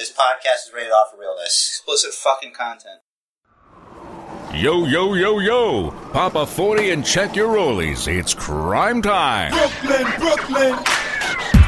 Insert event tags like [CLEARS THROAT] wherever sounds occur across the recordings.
This podcast is rated off for realness. Explicit fucking content. Yo, yo, yo, yo! Pop a 40 and check your rollies. It's crime time. Brooklyn, Brooklyn.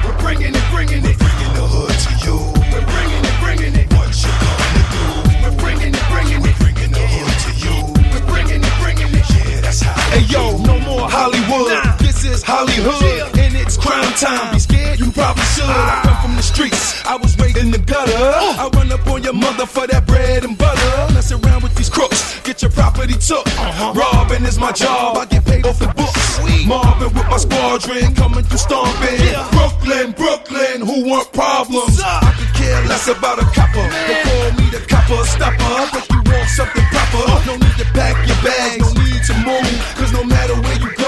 We're bringing it, bringing it, bringing the hood to you. We're bringing it, bringing it. What you gonna do? We're bringing it, bringing it, bringing the hood to you. We're bringing it, bringing it. Yeah, that's how. Hey yo, no more Hollywood. This is Hollywood, and it's crime time. Be scared? You probably should. I ah. come from the streets. I was raised in the gutter. Oh. I run up on your mother for that bread and butter. Mess around with these crooks. Get your property took. Uh-huh. Robbing is my job. I get paid off the books. Marvin with my squadron coming through stomping. Brooklyn, Brooklyn, who want problems? I could care less about a copper. They call me the copper stopper. But you want something proper. Uh-huh. No need to pack your bags. No need to move. Cause no matter where you go,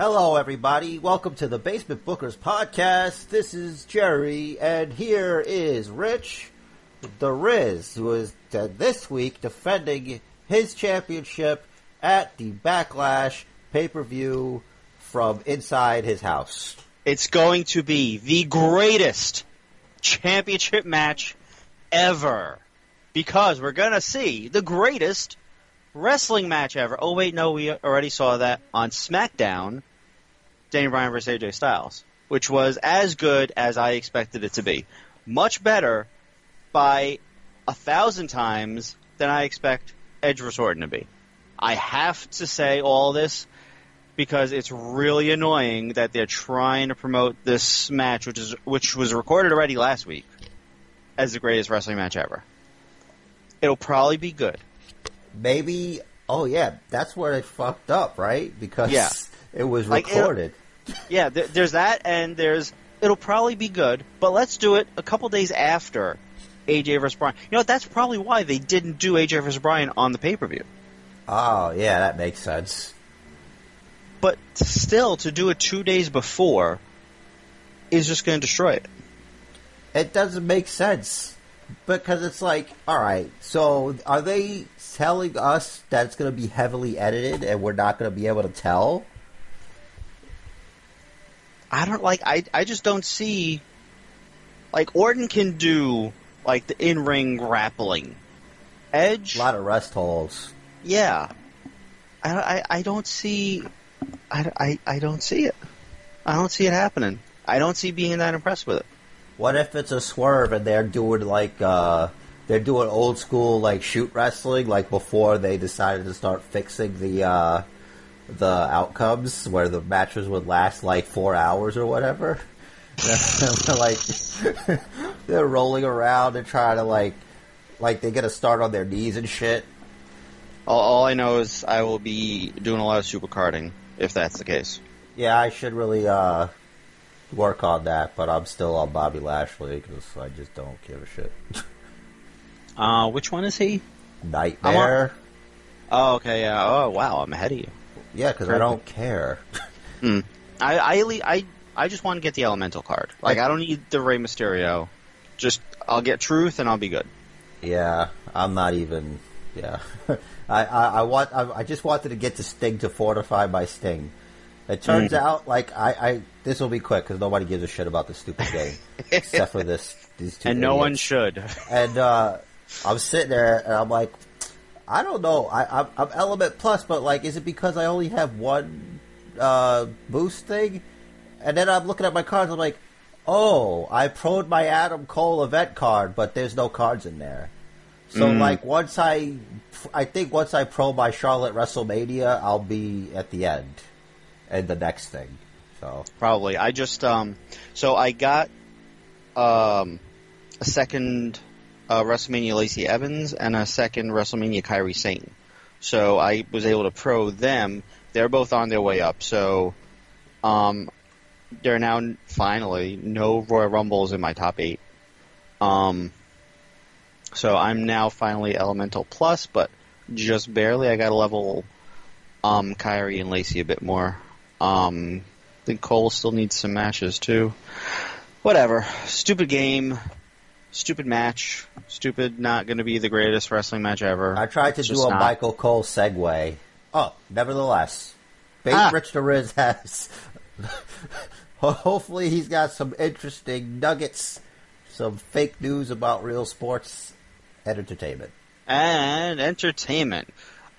Hello, everybody. Welcome to the Basement Bookers podcast. This is Jerry, and here is Rich, the Riz, who is uh, this week defending his championship at the Backlash pay per view from inside his house. It's going to be the greatest championship match ever. Because we're going to see the greatest wrestling match ever. Oh, wait, no, we already saw that on SmackDown Daniel Bryan versus AJ Styles, which was as good as I expected it to be. Much better by a thousand times than I expect Edge versus Orton to be. I have to say all this because it's really annoying that they're trying to promote this match, which is which was recorded already last week, as the greatest wrestling match ever. It'll probably be good. Maybe, oh yeah, that's where they fucked up, right? Because Yeah. It was Like, recorded. Yeah, there, there's that, and there's it'll probably be good, but let's do it a couple days after AJ versus Bryan. You know, that's probably why they didn't do AJ versus Bryan on the pay per view. oh, yeah, that makes sense. But still, to do it two days before is just going to destroy it. it doesn't make sense because it's like, all right, so are they telling us that it's going to be heavily edited and we're not going to be able to tell? I don't like. I I just don't see. Like Orton can do like the in ring grappling. Edge, A lot of rest holds. yeah. I, I I don't see. I, I I don't see it. I don't see it happening. I don't see being that impressed with it. What if it's a swerve and they're doing like uh they're doing old school like shoot wrestling like before they decided to start fixing the uh the outcomes where the matches would last like four hours or whatever. [LAUGHS] like [LAUGHS] they're rolling around and trying to like like they get a start on their knees and shit. All, all I know is I will be doing a lot of supercarding if that's the case. Yeah, I should really uh work on that, but I'm still on Bobby Lashley because I just don't give a shit. Uh, which one is he? Nightmare. Oh, okay, yeah. Oh, wow, I'm ahead of you. Yeah, because I don't care. [LAUGHS] I I, I I just want to get the elemental card. Like I don't need the Rey Mysterio. Just I'll get Truth and I'll be good. Yeah, I'm not even. Yeah, [LAUGHS] I, I, I want. I, I just wanted to get to Sting to fortify my Sting. It turns out, like I, I this will be quick because nobody gives a shit about this stupid game [LAUGHS] except for this. These two, And no one should. And uh, I'm sitting there and I'm like, I don't know. I, I'm, I'm Element Plus, but like, is it because I only have one uh, boost thing? And then I'm looking at my cards. I'm like, oh, I proed my Adam Cole event card, but there's no cards in there. So like, once I, I think once I pro my Charlotte WrestleMania, I'll be at the end, and the next thing. So Probably. I just um so I got um a second uh, WrestleMania Lacey Evans and a second WrestleMania Kairi Sane. So I was able to pro them. They're both on their way up. So um there are now finally no Royal Rumbles in my top eight. Um so I'm now finally Elemental Plus, but just barely. I got to level um Kairi and Lacey a bit more. Um I think Cole still needs some matches too. Whatever. Stupid game. Stupid match. Stupid not going to be the greatest wrestling match ever. I tried to It's do a not. Michael Cole segue. Oh, nevertheless, Bait Ah. Rich the Riz has. [LAUGHS] Hopefully, he's got some interesting nuggets, some fake news about real sports and entertainment. and entertainment.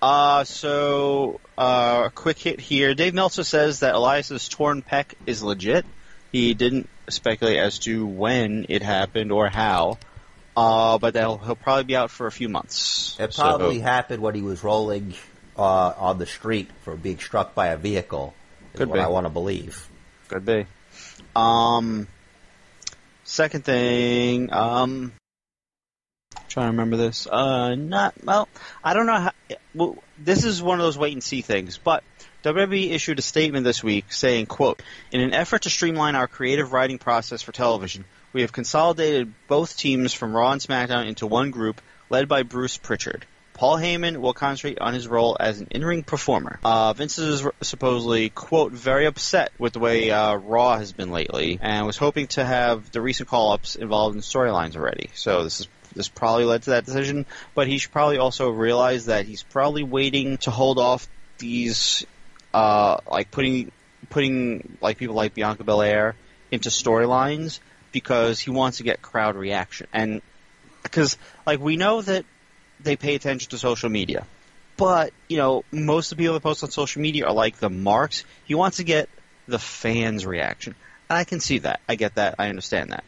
Uh, so, uh, a quick hit here. Dave Meltzer says that Elias's torn pec is legit. He didn't speculate as to when it happened or how, uh, but that he'll, he'll probably be out for a few months. It So- probably happened when he was rolling uh, on the street for being struck by a vehicle. Is Could what be. I want to believe. Could be. Um, second thing, um, trying to remember this. Uh, not well. I don't know how. Well, this is one of those wait and see things. But WWE issued a statement this week saying, "quote In an effort to streamline our creative writing process for television, we have consolidated both teams from Raw and SmackDown into one group, led by Bruce Pritchard." Paul Heyman will concentrate on his role as an in-ring performer. Uh, Vince is supposedly, quote, very upset with the way uh, Raw has been lately, and was hoping to have the recent call-ups involved in storylines already. So this is this probably led to that decision, but he should probably also realize that he's probably waiting to hold off these, uh, like putting putting like people like Bianca Belair into storylines because he wants to get crowd reaction, and because like we know that they pay attention to social media. But, you know, most of the people that post on social media are like the marks. He wants to get the fans' reaction. And I can see that. I get that. I understand that.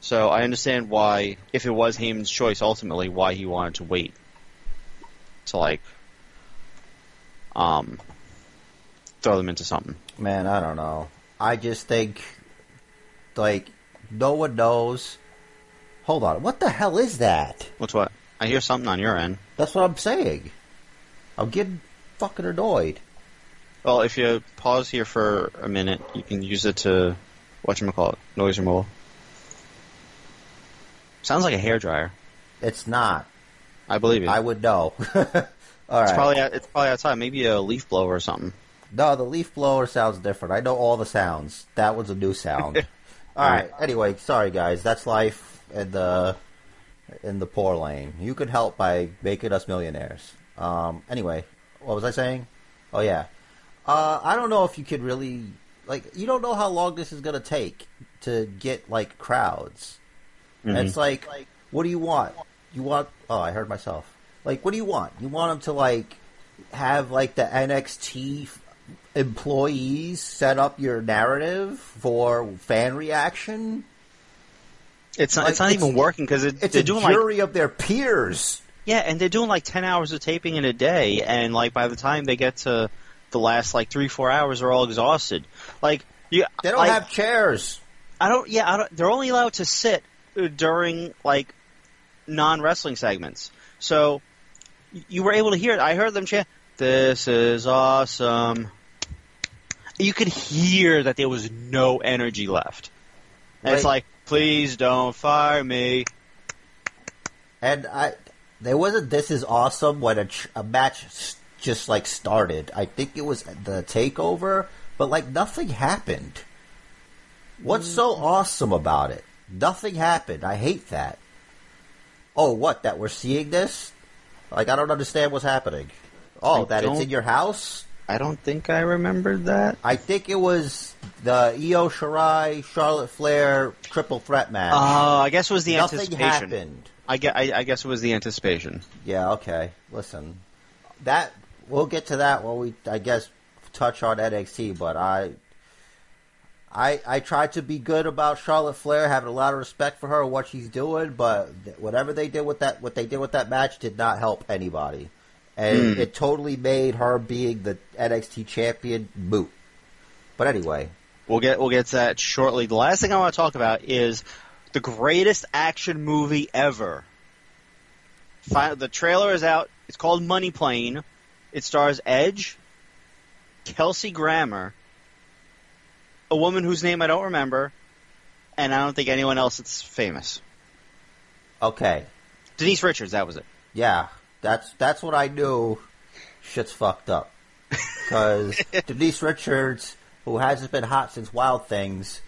So I understand why, if it was Heyman's choice ultimately, why he wanted to wait to, like, um, throw them into something. Man, I don't know. I just think, like, no one knows. Hold on. What the hell is that? What's what? I hear something on your end. That's what I'm saying. I'm getting fucking annoyed. Well, if you pause here for a minute, you can use it to, whatchamacallit, noise removal. Sounds like a hairdryer. It's not. I believe you. I would know. [LAUGHS] All right. It's probably it's probably outside. Maybe a leaf blower or something. No, the leaf blower sounds different. I know all the sounds. That was a new sound. [LAUGHS] all right. Anyway, sorry guys. That's life in the in the poor lane. You could help by making us millionaires. Um. Anyway, what was I saying? Oh yeah. Uh, I don't know if you could really like. You don't know how long this is gonna take to get like crowds. And it's like, what do you want? You want? Oh, I heard myself. Like, what do you want? You want them to like have like the NXT employees set up your narrative for fan reaction? It's not, Like, it's not it's- even working because it, It's they're a doing like jury of their peers. yeah, and they're doing like ten hours of taping in a day, and like by the time they get to the last like three four hours, they're all exhausted. Like you, They don't like, have chairs. I don't. Yeah, I don't, they're only allowed to sit during like non wrestling segments. So you were able to hear it. I heard them chant, "This is awesome." You could hear that there was no energy left. And it's like, please don't fire me. And I, there wasn't this is awesome when a, a match just like started. I think it was the takeover, but like nothing happened. What's so mm. awesome about it? Nothing happened. I hate that. Oh, what? That we're seeing this? Like I don't understand what's happening. Oh, I that it's in your house? I don't think I remembered that. I think it was the Io Shirai Charlotte Flair triple threat match. Oh, I guess it was the Nothing anticipation. happened. I, get, I, I guess it was the anticipation. Yeah, okay. Listen, that we'll get to that when we, I guess, touch on NXT. But I, I, I tried to be good about Charlotte Flair, having a lot of respect for her and what she's doing. But th- whatever they did with that, what they did with that match, did not help anybody, and hmm. it totally made her being the NXT champion moot. But anyway, We'll get we'll get to that shortly. The last thing I want to talk about is the greatest action movie ever. Fi- The trailer is out. It's called Money Plane. It stars Edge, Kelsey Grammer, a woman whose name I don't remember, and I don't think anyone else that's famous. okay, Denise Richards, that was it. yeah, that's that's what I knew. Shit's fucked up because [LAUGHS] Denise Richards, who hasn't been hot since Wild Things,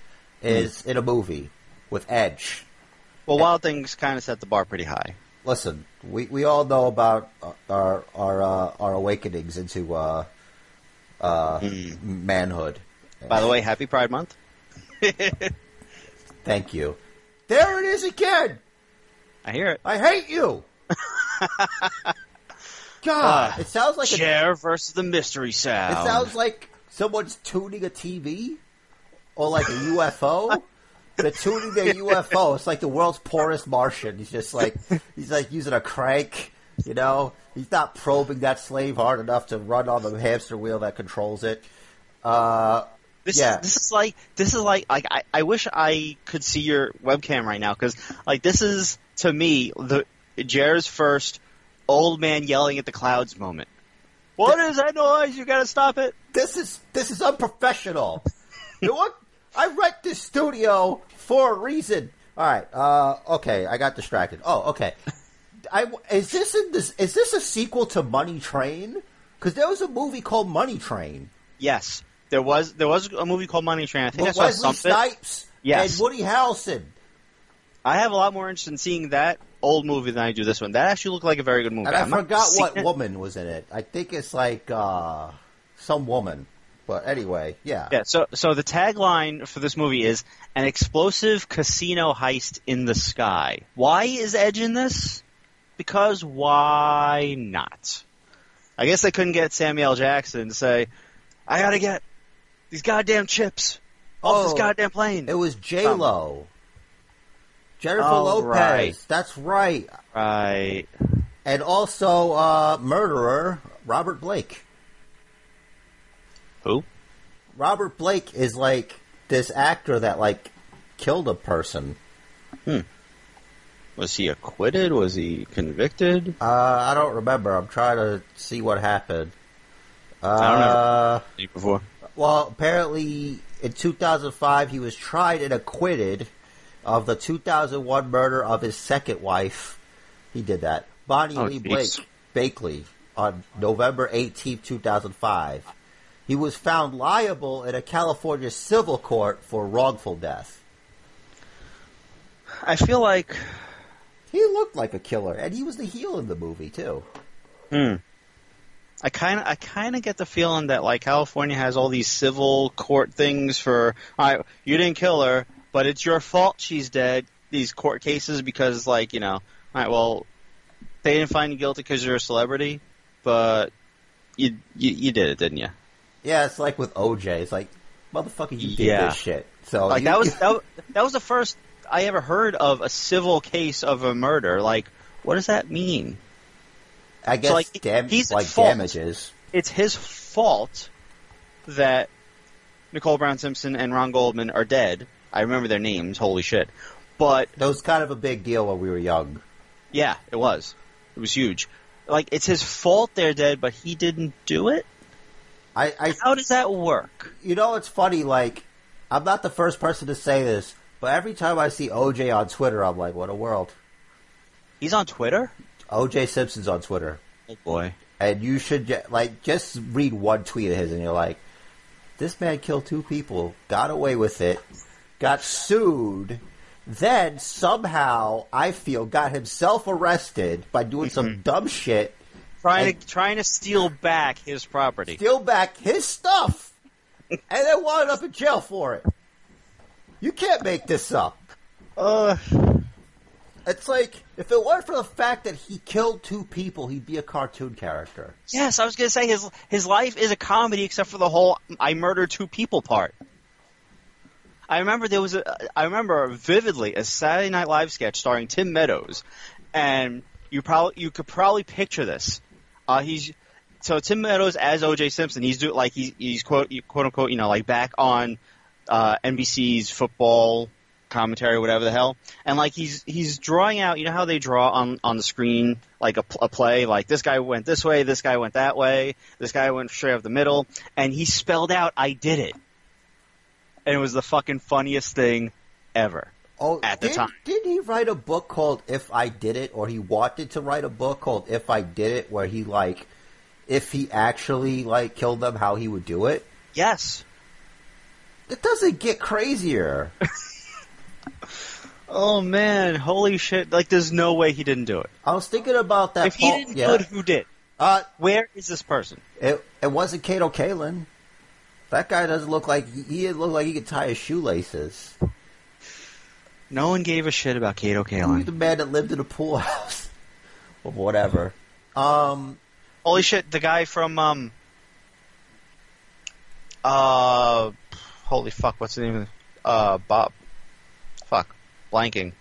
is in a movie with Edge. Well, Wild Things kind of set the bar pretty high. Listen, we, we all know about uh, our our uh, our awakenings into uh, uh, manhood. By the way, Happy Pride Month. [LAUGHS] Thank you. There it is again. I hear it. I hate you. God, it sounds like a, Chair versus the mystery sound. It sounds like someone's tuning a TV or like a UFO. [LAUGHS] They're tuning their UFO. It's like the world's poorest Martian. He's just like he's like using a crank. You know, he's not probing that slave hard enough to run on the hamster wheel that controls it. Uh, This, Yeah. this is like this is like like I, I wish I could see your webcam right now because like this is to me the Jer's first old man yelling at the clouds moment. What is that noise? You gotta stop it. this is this is unprofessional. you know what? I rent this studio for a reason. All right. Uh, okay, I got distracted. Oh, okay. I is this in this is this a sequel to Money Train? Because there was a movie called Money Train. Yes, there was there was a movie called Money Train. I think I With saw Wesley something. Snipes Yes. and Woody Harrelson. I have a lot more interest in seeing that old movie than I do this one. That actually looked like a very good movie. And I I'm forgot what it. woman was in it. I think it's like uh, some woman. But anyway, yeah. Yeah, so so the tagline for this movie is an explosive casino heist in the sky. Why is Edge in this? Because why not? I guess they couldn't get Samuel Jackson to say, "I gotta get these goddamn chips off Oh, this goddamn plane." It was J Lo. Jennifer Oh, Lopez. right. That's right. right. And also uh, murderer Robert Blake. Who? Robert Blake is like this actor that like killed a person. Hmm. Was he acquitted? Was he convicted? Uh, I don't remember. I'm trying to see what happened. Uh, don't know. Before. Well, apparently in 2005 he was tried and acquitted of the 2001 murder of his second wife. He did that. Bonnie Oh, Lee jeez. Blake Bakley on November 18, 2005. He was found liable in a California civil court for wrongful death. I feel like He looked like a killer, and he was the heel in the movie too. Hmm. I kind of, I kind of get the feeling that like California has all these civil court things for, all right, you didn't kill her, but it's your fault she's dead. These court cases because like you know, all right, well, they didn't find you guilty because you're a celebrity, but you, you you did it, didn't you? Yeah, it's like with OJ. It's like, motherfucker, you did Yeah. this shit. So Like you- that was [LAUGHS] that, that was the first I ever heard of a civil case of a murder. Like, what does that mean? I guess like, dam- he's like damages. it's his fault that Nicole Brown Simpson and Ron Goldman are dead. I remember their names, holy shit. But That was kind of a big deal when we were young. yeah, it was. It was huge. Like it's his fault they're dead, but he didn't do it? I, I How does that work? you know, it's funny. Like, I'm not the first person to say this, but every time I see OJ on Twitter, I'm like, what a world. He's on Twitter? OJ Simpson's on Twitter, Oh boy. and you should like just read one tweet of his, and you're like, this man killed two people, got away with it, got sued. Then somehow, I feel, got himself arrested by doing some dumb shit Trying to trying to steal back his property. steal back his stuff, and then wound up in jail for it. You can't make this up. Uh, It's like if it weren't for the fact that he killed two people, he'd be a cartoon character. yes, I was gonna say his his life is a comedy except for the whole I murdered two people part. I remember there was a I remember vividly a Saturday Night Live sketch starring Tim Meadows, and you probably you could probably picture this. Uh, he's so Tim Meadows as O.J. Simpson. He's do like he's he's quote quote unquote you know like back on uh, NBC's football commentary, whatever the hell, and like he's he's drawing out. You know how they draw on on the screen like a, a play, like this guy went this way, this guy went that way, this guy went straight up the middle, and he spelled out "I did it," and it was the fucking funniest thing ever. Oh, At the did, time. did he write a book called "If I Did It," or he wanted to write a book called "If I Did It," where he like, if he actually like killed them, how he would do it? Yes. It doesn't get crazier. [LAUGHS] Oh man, holy shit! Like, there's no way he didn't do it. I was thinking about that. if he didn't yeah. do it, who did? uh, Where is this person? it it wasn't Kato Kaelin. That guy doesn't look like he, look like he could tie his shoelaces. No one gave a shit about Kato Who's Kaelin. the man that lived in a pool house? [LAUGHS] or whatever. Um, Holy shit, the guy from um uh holy fuck, what's the name of the uh Bob fuck. Blanking.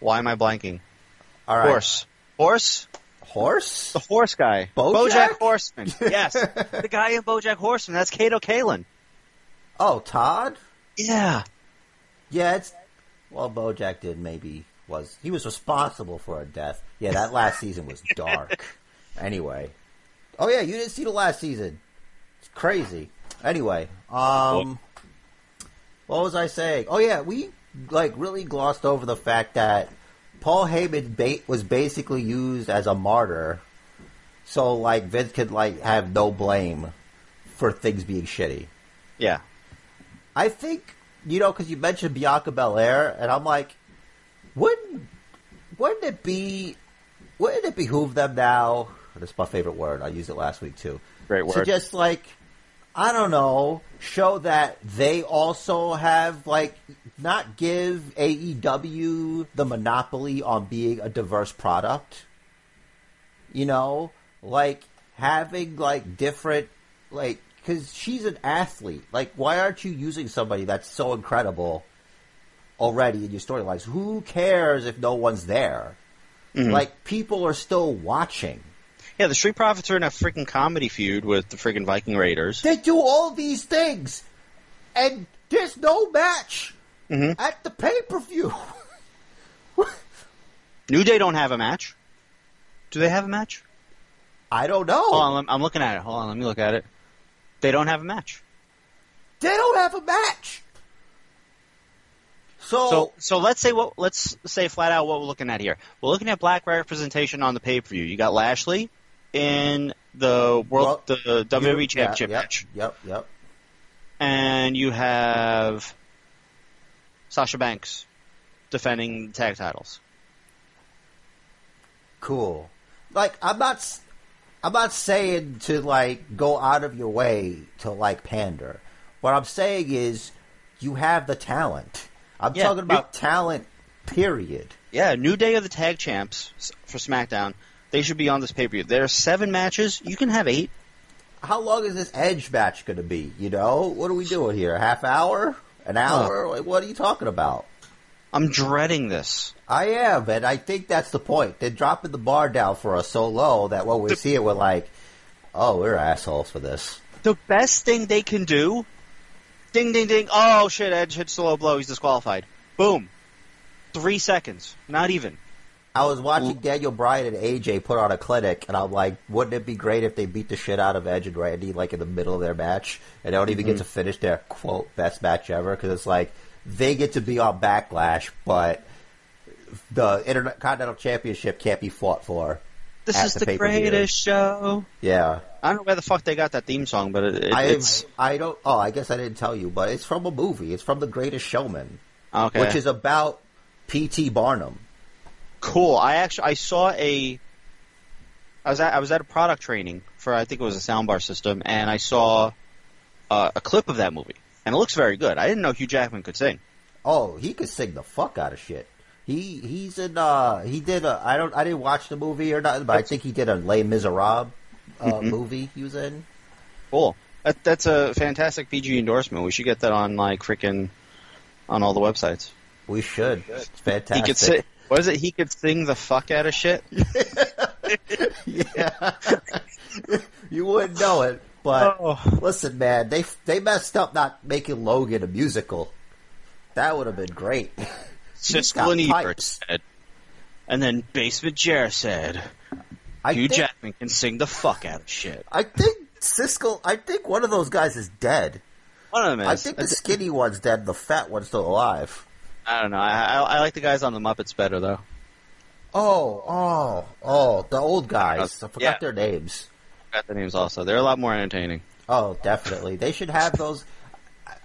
Why am I blanking? all right. Horse. Horse? Horse? The horse guy. Bojack? Horseman. [LAUGHS] Yes. the guy in Bojack Horseman. That's Kato Kaelin. Oh, Todd? Yeah. Yeah, it's well, BoJack did maybe was he was responsible for a death. Yeah, that last season was dark. [LAUGHS] Anyway, oh yeah, you didn't see the last season. It's crazy. Anyway, um, what was I saying? Oh yeah, we like really glossed over the fact that Paul Heyman ba- was basically used as a martyr, so like Vince could like have no blame for things being shitty. Yeah. I think you know because you mentioned Bianca Belair, and I'm like, wouldn't wouldn't it be wouldn't it behoove them now? That's my favorite word. I used it last week too. Great To word. just like I don't know, show that they also have like not give AEW the monopoly on being a diverse product. You know, like having like different like because she's an athlete. Like, why aren't you using somebody that's so incredible already in your storylines? Who cares if no one's there? Mm-hmm. Like, people are still watching. Yeah, the Street Profits are in a freaking comedy feud with the freaking Viking Raiders. They do all these things, and there's no match mm-hmm. at the pay per view. [LAUGHS] New Day don't have a match. Do they have a match? I don't know. Hold on, I'm- I'm looking at it. Hold on, let me look at it. They don't have a match. They don't have a match. So, So, so let's say what let's say flat out what we're looking at here. We're looking at black representation on the pay per view. You got Lashley in the world, Well, the WWE you- Championship yeah, match, Yep, yep. and you have Sasha Banks defending the tag titles. cool. Like I'm not, I'm not saying to like go out of your way to like pander. What I'm saying is you have the talent. I'm Yeah, talking about talent. Period. Yeah, New Day of the tag champs for SmackDown. They should be on this pay per view. There are seven matches. You can have eight. How long is this Edge match going to be? You know, what are we doing here? A half hour? An hour? Like, what are you talking about? I'm dreading this. I am, and I think that's the point. They're dropping the bar down for us so low that when we see it, we're like, "Oh, we're assholes for this." The best thing they can do, ding, ding, ding. Oh shit! Edge hits the low blow. He's disqualified. Boom. Three seconds. Not even. I was watching Daniel Bryan and AJ put on a clinic, and I'm like, wouldn't it be great if they beat the shit out of Edge and Randy like in the middle of their match, and they don't even get mm-hmm. to finish their quote best match ever? Because it's like they get to be on Backlash, but the Intercontinental Championship can't be fought for. This is the the greatest show. Yeah, I don't know where the fuck they got that theme song, but it, it, I it's I don't. Oh, I guess I didn't tell you, but it's from a movie. It's from The Greatest Showman, okay. which is about P.T. Barnum. Cool. I actually I saw a. I was at I was at a product training for I think it was a soundbar system, and I saw uh, a clip of that movie, and it looks very good. I didn't know Hugh Jackman could sing. Oh, he could sing the fuck out of shit. He he's in uh he did a I don't I didn't watch the movie or nothing, but I think he did a Les Miserables uh, Mm-hmm. movie he was in. Cool. That, that's a fantastic PG endorsement. We should get that on like freaking on all the websites. We should. It's He fantastic. could sing. What is it? He could sing the fuck out of shit. [LAUGHS] yeah. you wouldn't know it, but Oh. listen, man, they they messed up not making Logan a musical. That would have been great. Siskel and Ebert said, and then Basement Jer said, I Hugh think, Jackman can sing the fuck out of shit. I think Siskel. I think one of those guys is dead. One of them is. I think the skinny one's dead. The fat one's still alive. I don't know. I, I, I like the guys on the Muppets better though. Oh, oh, oh, the old guys. Uh, I forgot Yeah. their names. Got the names also. They're a lot more entertaining. Oh, definitely. They should have those.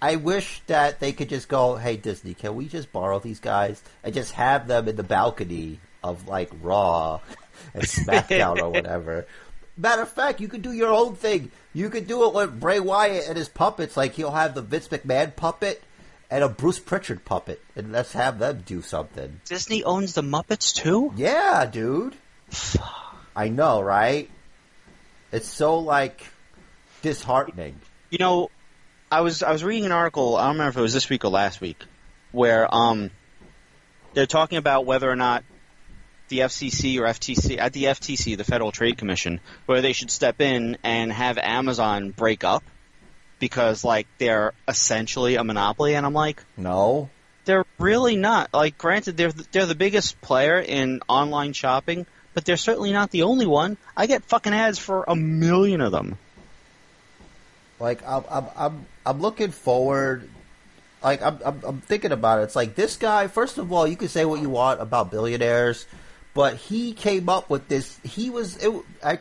I wish that they could just go, hey, Disney, can we just borrow these guys and just have them in the balcony of, like, Raw and SmackDown or [LAUGHS] whatever? Matter of fact, you could do your own thing. You could do it with Bray Wyatt and his puppets. Like, he'll have the Vince McMahon puppet, and a Bruce Pritchard puppet, and let's have them do something. Disney owns the Muppets too. Yeah, dude. I know, right? It's so like disheartening. You know, I was I was reading an article. I don't remember if it was this week or last week, where um they're talking about whether or not the FCC or FTC at the FTC, the Federal Trade Commission, whether they should step in and have Amazon break up because like they're essentially a monopoly. And I'm like, No, they're really not. Like, granted, they're they're the biggest player in online shopping, but they're certainly not the only one. I get fucking ads for a million of them. like I'm, I'm, I'm, I'm looking forward. Like I'm, I'm, I'm thinking about it. It's like this guy. First of all, you can say what you want about billionaires, but he came up with this. He was it,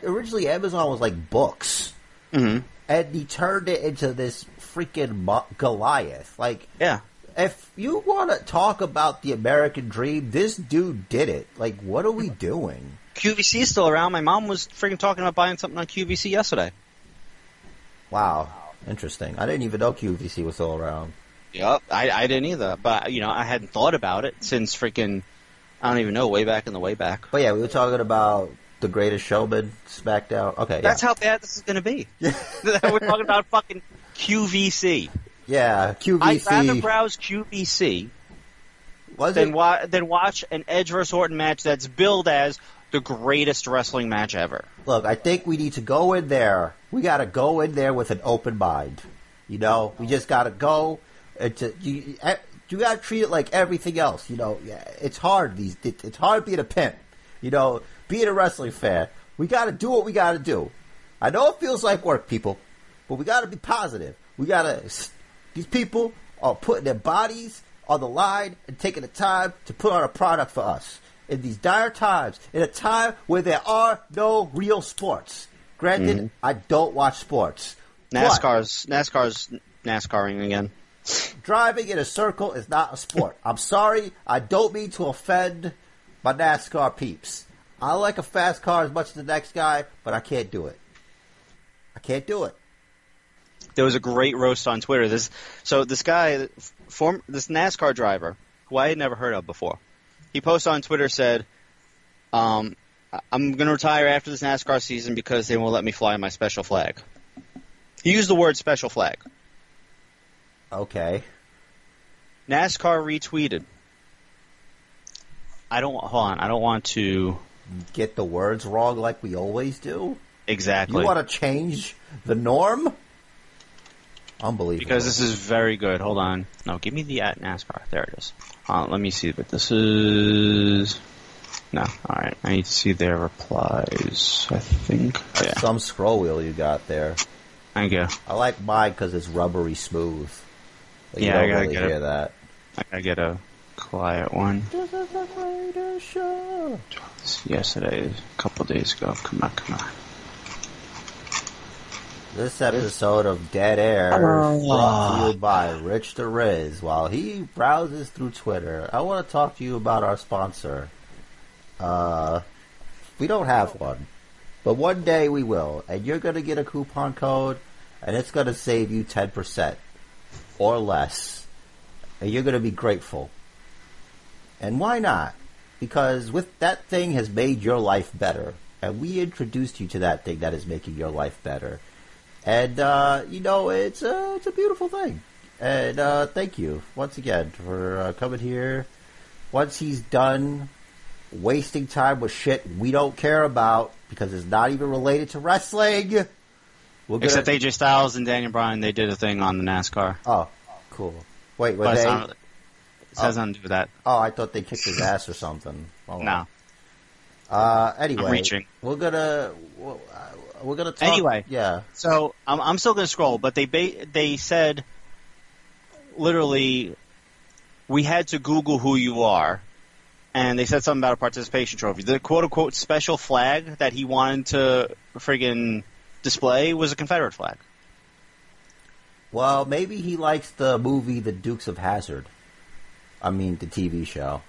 originally Amazon was like books, Mm-hmm. And he turned it into this freaking Goliath. Like Yeah. if you want to talk about the American dream, this dude did it. Like, what are we doing? QVC is still around. My mom was freaking talking about buying something on QVC yesterday. Wow, interesting. I didn't even know QVC was still around. Yep. I, I didn't either, but you know I hadn't thought about it since freaking I don't even know way back in the way back. But yeah, we were talking about the Greatest Showman SmackDown. Okay, That's yeah. how bad this is going to be. [LAUGHS] [LAUGHS] We're talking about fucking QVC. yeah, QVC. I'd rather browse QVC Was than it? wa- than watch an Edge vs Orton match that's billed as the greatest wrestling match ever. Look, I think we need to go in there. We got to go in there with an open mind. You know, we just got to go. You, you got to treat it like everything else. You know, it's hard. These it, it's hard being a pimp. You know, being a wrestling fan. We got to do what we got to do. I know it feels like work, people, but we got to be positive. We got to. [LAUGHS] These people are putting their bodies on the line and taking the time to put on a product for us in these dire times, in a time where there are no real sports. Granted, mm-hmm. I don't watch sports. NASCAR's NASCAR's NASCARing again. driving in a circle is not a sport. [LAUGHS] I'm sorry, I don't mean to offend my NASCAR peeps. I like a fast car as much as the next guy, but I can't do it. I can't do it. There was a great roast on Twitter. This so this guy, form this NASCAR driver who I had never heard of before. He posted on Twitter said, um, "I'm going to retire after this NASCAR season because they won't let me fly my special flag." He used the word special flag. Okay. NASCAR retweeted. I don't hold on. I don't want to Get the words wrong like we always do? exactly You want to change the norm? Unbelievable. because this is very good. Hold on. No, give me the at NASCAR. There it is. Uh, let me see But this is. No, all right. I need to see their replies. I think. Oh, yeah. some scroll wheel you got there. Thank you. I like mine because it's rubbery smooth. You Yeah, I don't gotta really get hear that. I gotta get a quiet one. This is the greatest show. Yesterday, a couple days ago. Come on, come on. This episode of Dead Air is brought to you by Rich the Riz. While he browses through Twitter, I want to talk to you about our sponsor. Uh, we don't have one, but one day we will, and you're going to get a coupon code, and it's going to save you 10% or less, and you're going to be grateful. And why not? Because with that thing has made your life better, and we introduced you to that thing that is making your life better. And uh, you know, it's a it's a beautiful thing. And uh, thank you once again for uh, coming here. Once he's done wasting time with shit we don't care about because it's not even related to wrestling. Gonna, Except AJ Styles and Daniel Bryan, they did a thing on the NASCAR. Oh, cool. Wait, were But they? not, it has nothing to do with that. Oh, I thought they kicked his ass or something. Oh, No. Uh, anyway, reaching. we're gonna we're, uh, we're gonna talk. Anyway. yeah. So I'm, I'm still going to scroll, but they ba- they said literally we had to Google who you are, and they said something about a participation trophy. The quote unquote special flag that he wanted to friggin' display was a Confederate flag. Well, maybe he likes the movie The Dukes of Hazzard. I mean, the TV show.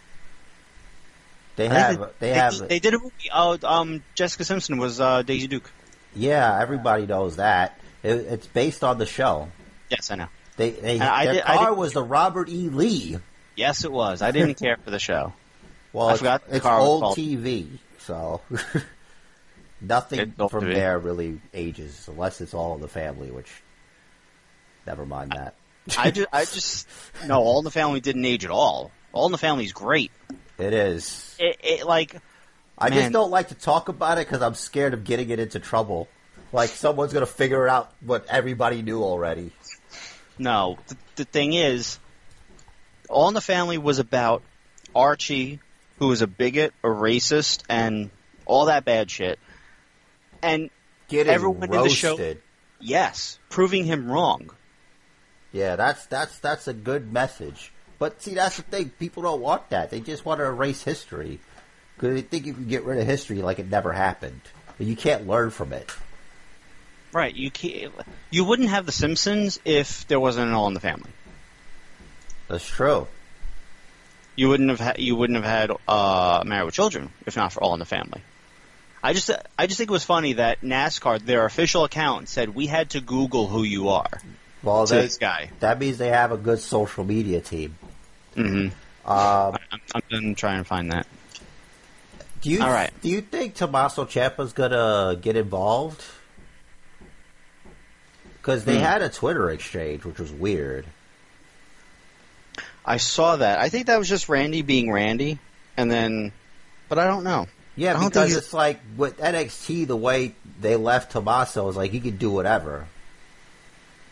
They have. that- They have. They did a movie. Oh, um, Jessica Simpson was uh, Daisy Duke. Yeah, everybody knows that. It, it's based on the show. Yes, I know. They, they their did- car was the Robert E. Lee. Yes, it was. I didn't care for the show. [LAUGHS] Well, I it's, forgot [LAUGHS] it's old TV, so nothing from TV. there really ages, unless it's all in the family. Which, never mind that. I just, I just, no, All in the Family didn't age at all. All in the Family is great. It is. It, it like, I Man. just don't like to talk about it because I'm scared of getting it into trouble. Like someone's gonna figure out what everybody knew already. no. The, the thing is, All in the Family was about Archie, who was a bigot, a racist, and all that bad shit. And Getting Everyone in the roasted. show- yes, proving him wrong. Yeah, that's that's that's a good message. But see, that's the thing. People don't want that. They just want to erase history because they think you can get rid of history like it never happened. But you can't learn from it. Right. You can't, you wouldn't have The Simpsons if there wasn't an All in the Family. That's true. You wouldn't have ha- you wouldn't have had uh, Married with Children if not for All in the Family. I just I just think it was funny that NASCAR their official account said we had to Google who you are Well, to they, this guy. that means they have a good social media team. Mm-hmm. Um, I'm, I'm gonna try and find that. do you All right. do you think Tommaso Ciampa's gonna get involved? Because they Hmm. had a Twitter exchange, which was weird. I saw that. I think that was just Randy being Randy, and then, but I don't know. Yeah, I don't because it's like with NXT, the way they left Tommaso is like he could do whatever.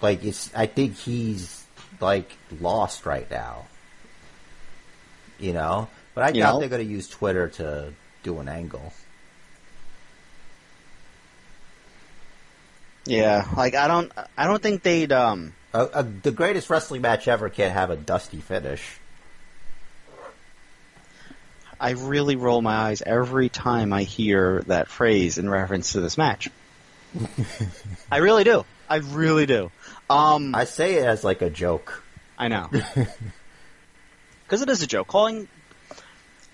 Like it's, I think he's like lost right now. You know, but I You doubt know? they're going to use Twitter to do an angle. Yeah, like I don't I don't think they'd um Uh, uh, the greatest wrestling match ever can't have a dusty finish. I really roll my eyes every time I hear that phrase in reference to this match. [LAUGHS] I really do. I really do. Um, I say it as like a joke. I know. [LAUGHS] Because it is a joke. Calling.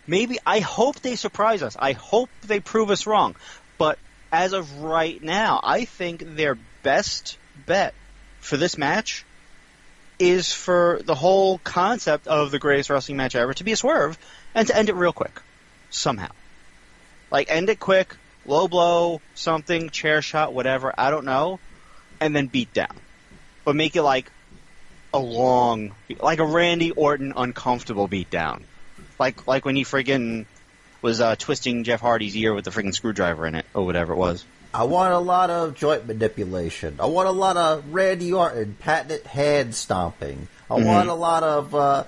Maybe. I hope they surprise us. I hope they prove us wrong. But as of right now, I think their best bet for this match is for the whole concept of the greatest wrestling match ever to be a swerve and to end it real quick. Somehow. Like, end it quick, low blow, something, chair shot, whatever, I don't know, and then beat down. But make it like a long, like a Randy Orton uncomfortable beatdown, like like when he friggin' was uh, twisting Jeff Hardy's ear with the friggin' screwdriver in it or whatever it was. I want a lot of joint manipulation. I want a lot of Randy Orton patented hand stomping. I Mhm. want a lot of. Uh,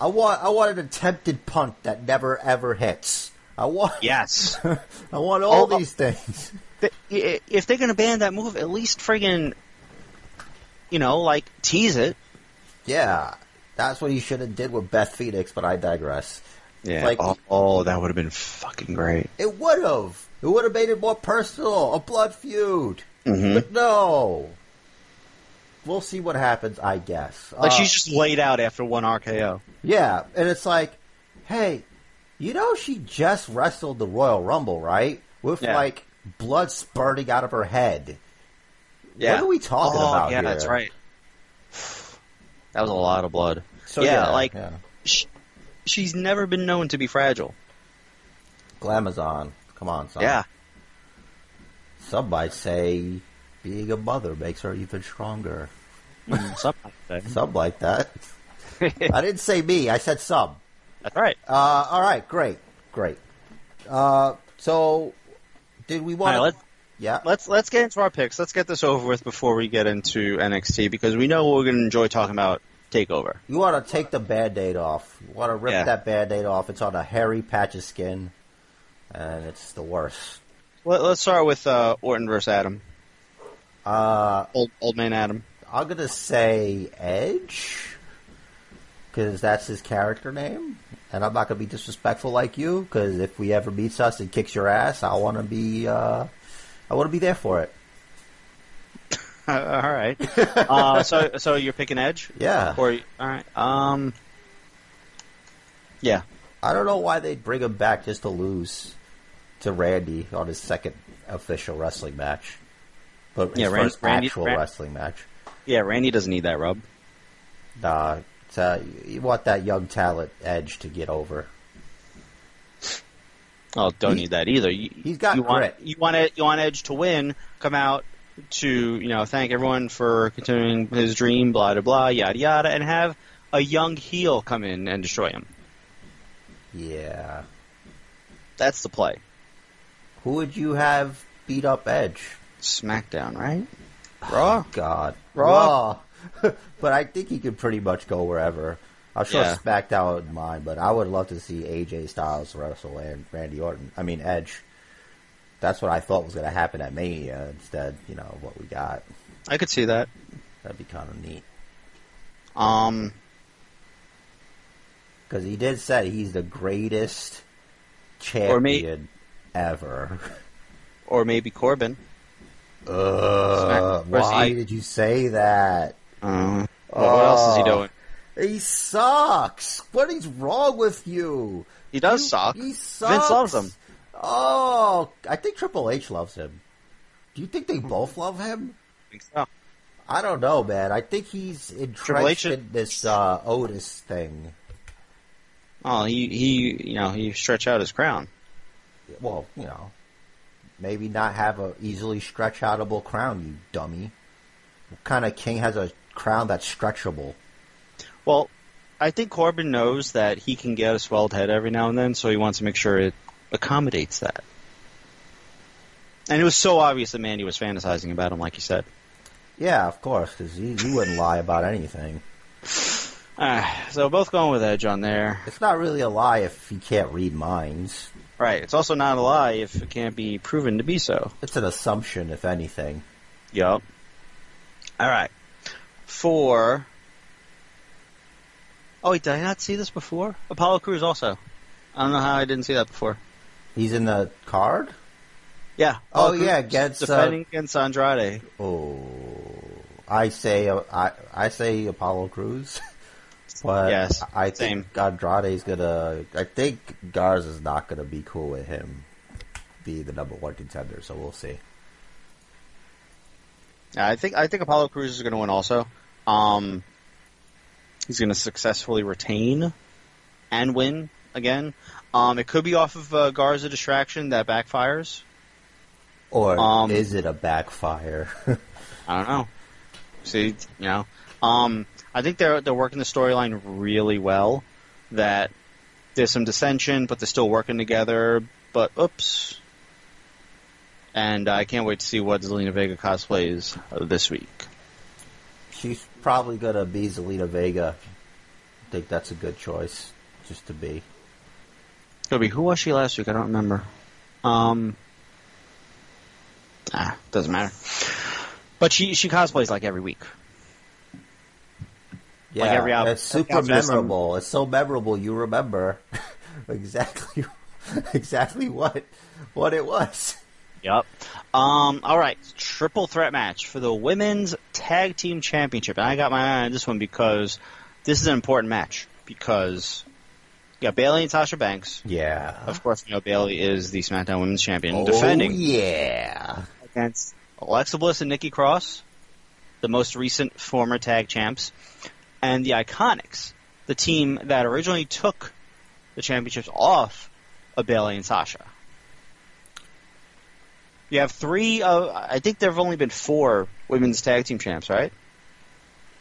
I want. I want an attempted punt that never ever hits. I want. Yes, [LAUGHS] I want all Oh, these things. If they're gonna ban that move, at least friggin', you know, like tease it. Yeah, that's what he should have did with Beth Phoenix. But I digress. Yeah. Like- oh, oh, that would have been fucking great. It would have. It would have made it more personal. A blood feud. Mhm. But no. We'll see what happens. I guess. Like Uh, she's just laid out after one RKO. Yeah, and it's like, hey, you know she just wrestled the Royal Rumble, right? With Yeah. like blood spurting out of her head. Yeah. What are we talking oh, about yeah, here? that's right. [SIGHS] That was a lot of blood. So yeah, like yeah. sh- she's never been known to be fragile. Glamazon. Come on, son. Yeah. Some might say being a mother makes her even stronger. Mm, something like that. Some like that. [LAUGHS] I didn't say me. I said some. That's right. Uh, all right, great, great. Uh, so, did we want? right, let's yeah. let's let's get into our picks. Let's get this over with before we get into NXT because we know we're going to enjoy talking about Takeover. You want to take the band-aid off. You want to rip Yeah. that band-aid off. It's on a hairy patch of skin, and it's the worst. Let, let's start with uh, Orton versus Adam. Uh, Old old man Adam. I'm gonna say Edge, because that's his character name, and I'm not gonna be disrespectful like you. Because if we ever meets us and kicks your ass, I want to be, uh, I want to be there for it. [COUGHS] all right. [LAUGHS] uh, so so you're picking Edge, Yeah. or all right? Um. Yeah. I don't know why they'd bring him back just to lose to Randy on his second official wrestling match, but his Yeah, first Randy- actual Ran- wrestling match. Yeah. Randy doesn't need that rub. Nah, uh, you want that young talent Edge to get over. Oh, don't He- need that either. You, he's got you want, grit. You want it, you want Edge to win. Come out to you know thank everyone for continuing his dream. Blah blah blah. Yada yada, and have a young heel come in and destroy him. Yeah. That's the play. Who would you have beat up Edge? SmackDown, right? Oh, Raw. God. Raw. Raw. [LAUGHS] but I think he could pretty much go wherever. I'm sure Yeah. SmackDown would mind, but I would love to see AJ Styles wrestle and Randy Orton. I mean Edge. That's what I thought was going to happen at Mania. Instead, you know what we got. I could see that. That'd be kind of neat Um, because he did say he's the greatest Or may- champion ever. or maybe Corbin. Uh, why he? did you say that? Uh, what, what else is he doing? He sucks. What is wrong with you? He does You- suck. He sucks. Vince loves him. Oh, I think Triple H loves him. Do you think they both love him? I think so. I don't know, man. I think he's entrenched in this uh, Otis thing. Oh, he he you know he stretched out his crown. Well, you know, maybe not have a easily stretch outable crown, you dummy. What kind of king has a crown that's stretchable? Well, I think Corbin knows that he can get a swelled head every now and then, so he wants to make sure it accommodates that. And it was so obvious that Mandy was fantasizing about him, like you said. Yeah, of course, because he, he wouldn't lie about anything. [SIGHS] Ah, so both going with Edge on there. It's not really a lie if he can't read minds. Right. It's also not a lie if it can't be proven to be so. It's an assumption, if anything. Yup. All right. For. Oh wait, did I not see this before? Apollo Crews also. I don't know how I didn't see that before. He's in the card? Yeah. Oh, Apollo Crews yeah, against, uh, defending against Andrade. Oh, I say uh, I I say Apollo Cruz, [LAUGHS] but Yes, I same. think Andrade's gonna. I think Garza's not gonna be cool with him be the number one contender. So we'll see. Yeah, I think I think Apollo Crews is going to win also. Um, he's going to successfully retain and win again. Um, it could be off of uh, Garza distraction that backfires. Or Um, is it a backfire? [LAUGHS] I don't know. See, you know, um, I think they're they're working the storyline really well. That there's some dissension, but they're still working together. But oops. And I can't wait to see what Zelina Vega cosplays this week. She's probably gonna be Zelina Vega. I think that's a good choice, just to be. It'll who was she last week? I don't remember. Um, ah, doesn't matter. But she she cosplays like every week. Yeah, Like every album- it's super every outfit is memorable. It's so memorable. You remember [LAUGHS] exactly [LAUGHS] exactly what what it was. Yep. Um. All right. Triple threat match for the women's tag team championship. And I got my eye on this one because this is an important match because you got Bayley and Sasha Banks. Yeah. Of course, you know Bayley is the SmackDown Women's Champion, Oh, defending yeah. against Alexa Bliss and Nikki Cross, the most recent former tag champs, and the Iconics, the team that originally took the championships off of Bayley and Sasha. You have three. Uh, I think there have only been four women's tag team champs, right?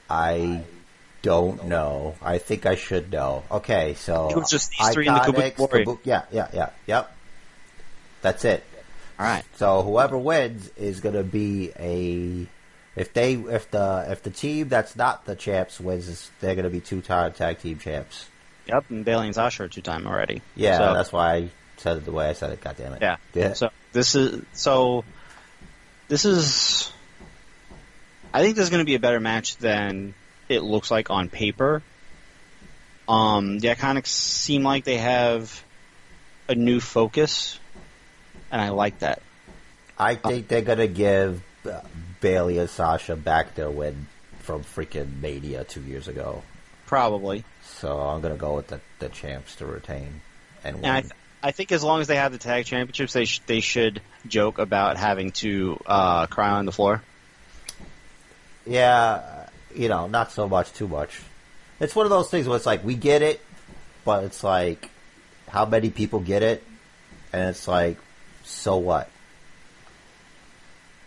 I don't know. I think I should know. Okay, so It was just these three in the Kabuki Iconics, Warrior. Kabuki- yeah, yeah, yeah, yep. That's it. All right. So whoever wins is going to be a. If they if the if the team that's not the champs wins, they're going to be two time tag team champs. Yep. And Bayley and Sasha are two time already. Yeah, So- that's why said it the way I said it. God damn it. Yeah. Yeah. So this is so. This is. I think this is going to be a better match than it looks like on paper. Um, the Iconics seem like they have a new focus, and I like that. I think they're going to give uh, Bayley and Sasha back their win from freaking Mania two years ago. Probably, So I'm going to go with the, the champs to retain and win. and I, th- I think as long as they have the tag championships, they sh- they should joke about having to uh, cry on the floor. yeah, you know, not so much, too much. it's one of those things where it's like we get it, but it's like how many people get it, and it's like so what?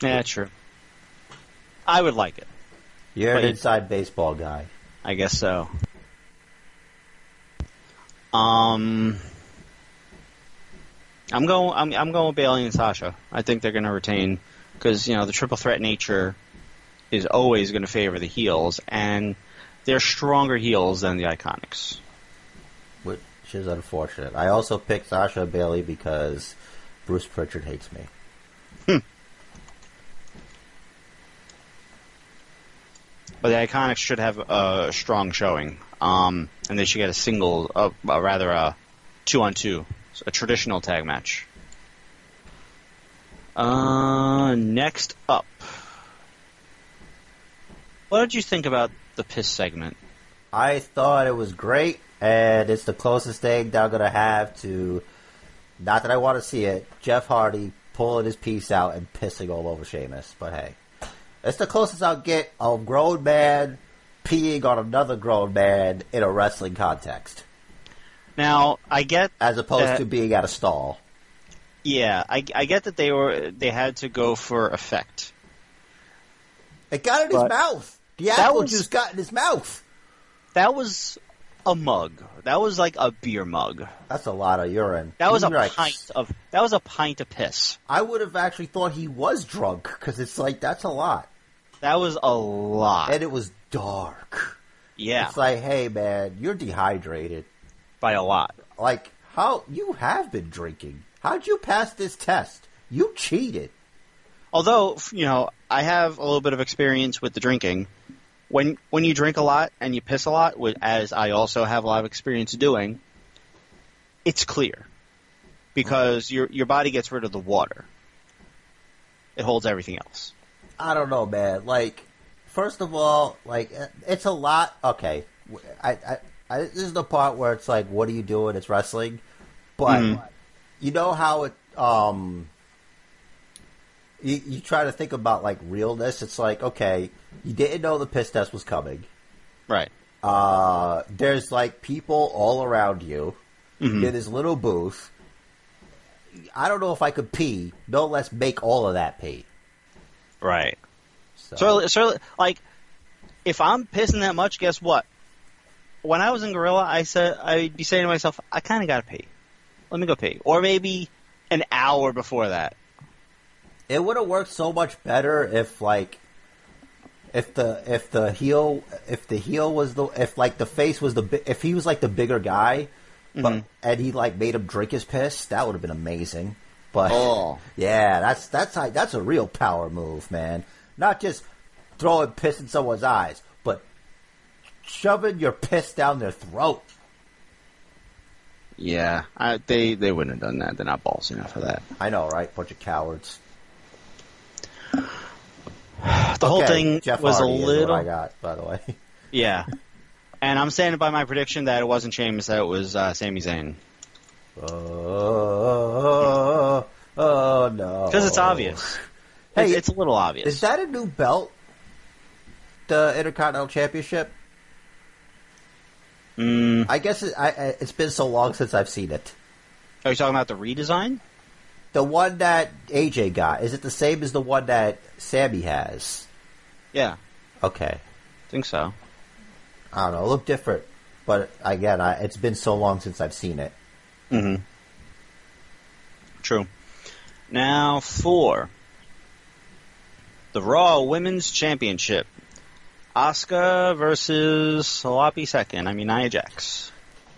Yeah, true. I would like it. You're But an inside baseball guy. I guess so. Um, I'm going. I'm, I'm going with Bayley and Sasha. I think they're going to retain because you know the triple threat nature is always going to favor the heels, and they're stronger heels than the Iconics. which is unfortunate. I also picked Sasha Bayley because Bruce Pritchard hates me. But the Iconics should have a strong showing, um, and they should get a single, uh, uh, rather a two on two, a traditional tag match. Uh, next up, what did you think about the piss segment? I thought it was great, and it's the closest thing that I'm gonna have to. Not that I want to see it. Jeff Hardy pulling his piece out and pissing all over Sheamus, but hey, it's the closest I'll get a grown man peeing on another grown man in a wrestling context, Now, I get, as opposed Uh, to being at a stall. yeah, I, I get that they were they had to go for effect. It got in his mouth. The apple was- juice got in his mouth. That was a mug. That was like a beer mug. That's a lot of urine. That was a pint of that was a pint of piss. I would have actually thought he was drunk because it's like that's a lot, That was a lot. and it was dark. yeah, It's like, hey man, you're dehydrated. By a lot. Like, how you have been drinking? How'd you pass this test? You cheated. Although you know, I have a little bit of experience with the drinking. When when you drink a lot and you piss a lot, as I also have a lot of experience doing, it's clear because your your body gets rid of the water. It holds everything else. I don't know, man. Like, first of all, like it's a lot. Okay, I, I, I this is the part where it's like, what are you doing? It's wrestling, but Mhm. you know how it. um you, you try to think about like realness. It's like, okay, you didn't know the piss test was coming. Right. Uh, there's like people all around you Mhm. in this little booth. I don't know if I could pee. No less make all of that pee. Right. So, So, so like, if I'm pissing that much, guess what? When I was in Gorilla, I said I'd be saying to myself, I kind of gotta pee. Let me go pee, or maybe an hour before that. it would have worked so much better if like if the if the heel if the heel was the if like the face was the if he was like the bigger guy, but Mhm. and he like made him drink his piss. That would have been amazing. But Oh. yeah, that's that's how, that's a real power move, man. Not just throwing piss in someone's eyes, but shoving your piss down their throat. Yeah, I, they they wouldn't have done that. They're not ballsy enough for that. I know, right? Bunch of cowards. [SIGHS] The whole thing Jeff was Hardy a is what little, I got, by the way. [LAUGHS] yeah. And I'm standing by my prediction that it wasn't Sheamus, that it was uh, Sami Zayn. Oh, oh no! Because it's obvious. Hey, it's, it's a little obvious. Is that a new belt? The Intercontinental Championship? Mm, I guess it, I, it's been so long since I've seen it. are you talking about the redesign? The one that AJ got is it the same as the one that Sami has? Yeah, Okay, I think so. I don't know. It looked different, but again, I, it's been so long since I've seen it. Mm-hmm. True. Now for the Raw Women's Championship, Asuka versus Sloppy Second. I mean Nia Jax.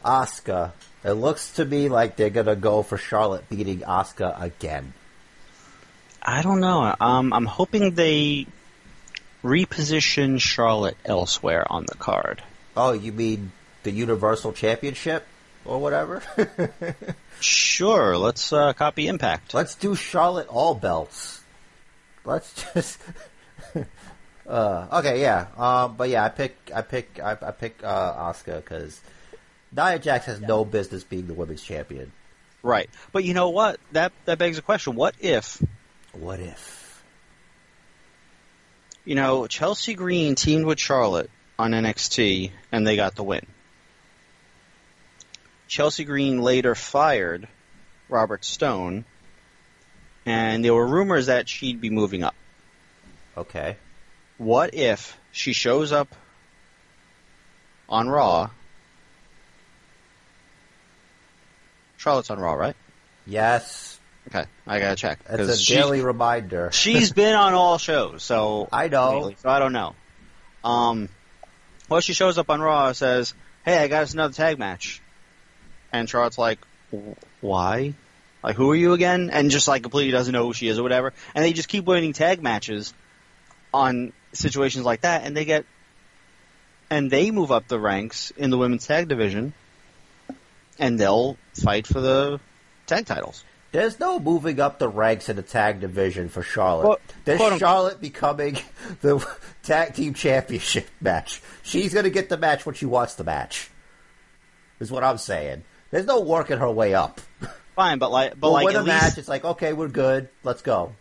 Asuka. It looks to me like they're gonna go for Charlotte beating Asuka again. I don't know. Um, I'm hoping they reposition Charlotte elsewhere on the card. Oh, you mean the Universal Championship or whatever? [LAUGHS] Sure, let's uh, copy Impact. Let's do Charlotte all belts. Let's just. Uh, okay, yeah. Um, but yeah, I pick, I pick, I, I pick uh, Oscar because Nia Jax has no business being the women's champion. Right, but you know what? That that begs a question. What if What if? you know Chelsea Green teamed with Charlotte on NXT, and they got the win. Chelsea Green later fired Robert Stone, and there were rumors that she'd be moving up. Okay. What if she shows up on Raw? Charlotte's on Raw, right? Yes. Okay, I gotta check. It's a she- daily reminder. [LAUGHS] She's been on all shows, so I know. so I don't know. Um, well, she shows up on Raw and says, "Hey, I got us another tag match," and Charlotte's like, "Why? Like, who are you again?" And just like completely doesn't know who she is or whatever. And they just keep winning tag matches on situations like that, and they get and they move up the ranks in the women's tag division, and they'll fight for the tag titles. There's no moving up the ranks in the tag division for Charlotte. Well, There's. Charlotte becoming [LAUGHS] the tag team championship match. She's going to get the match when she wants the match. Is what I'm saying. There's no working her way up. Fine, but like, but We'll like win a least, match. It's like okay, we're good. Let's go.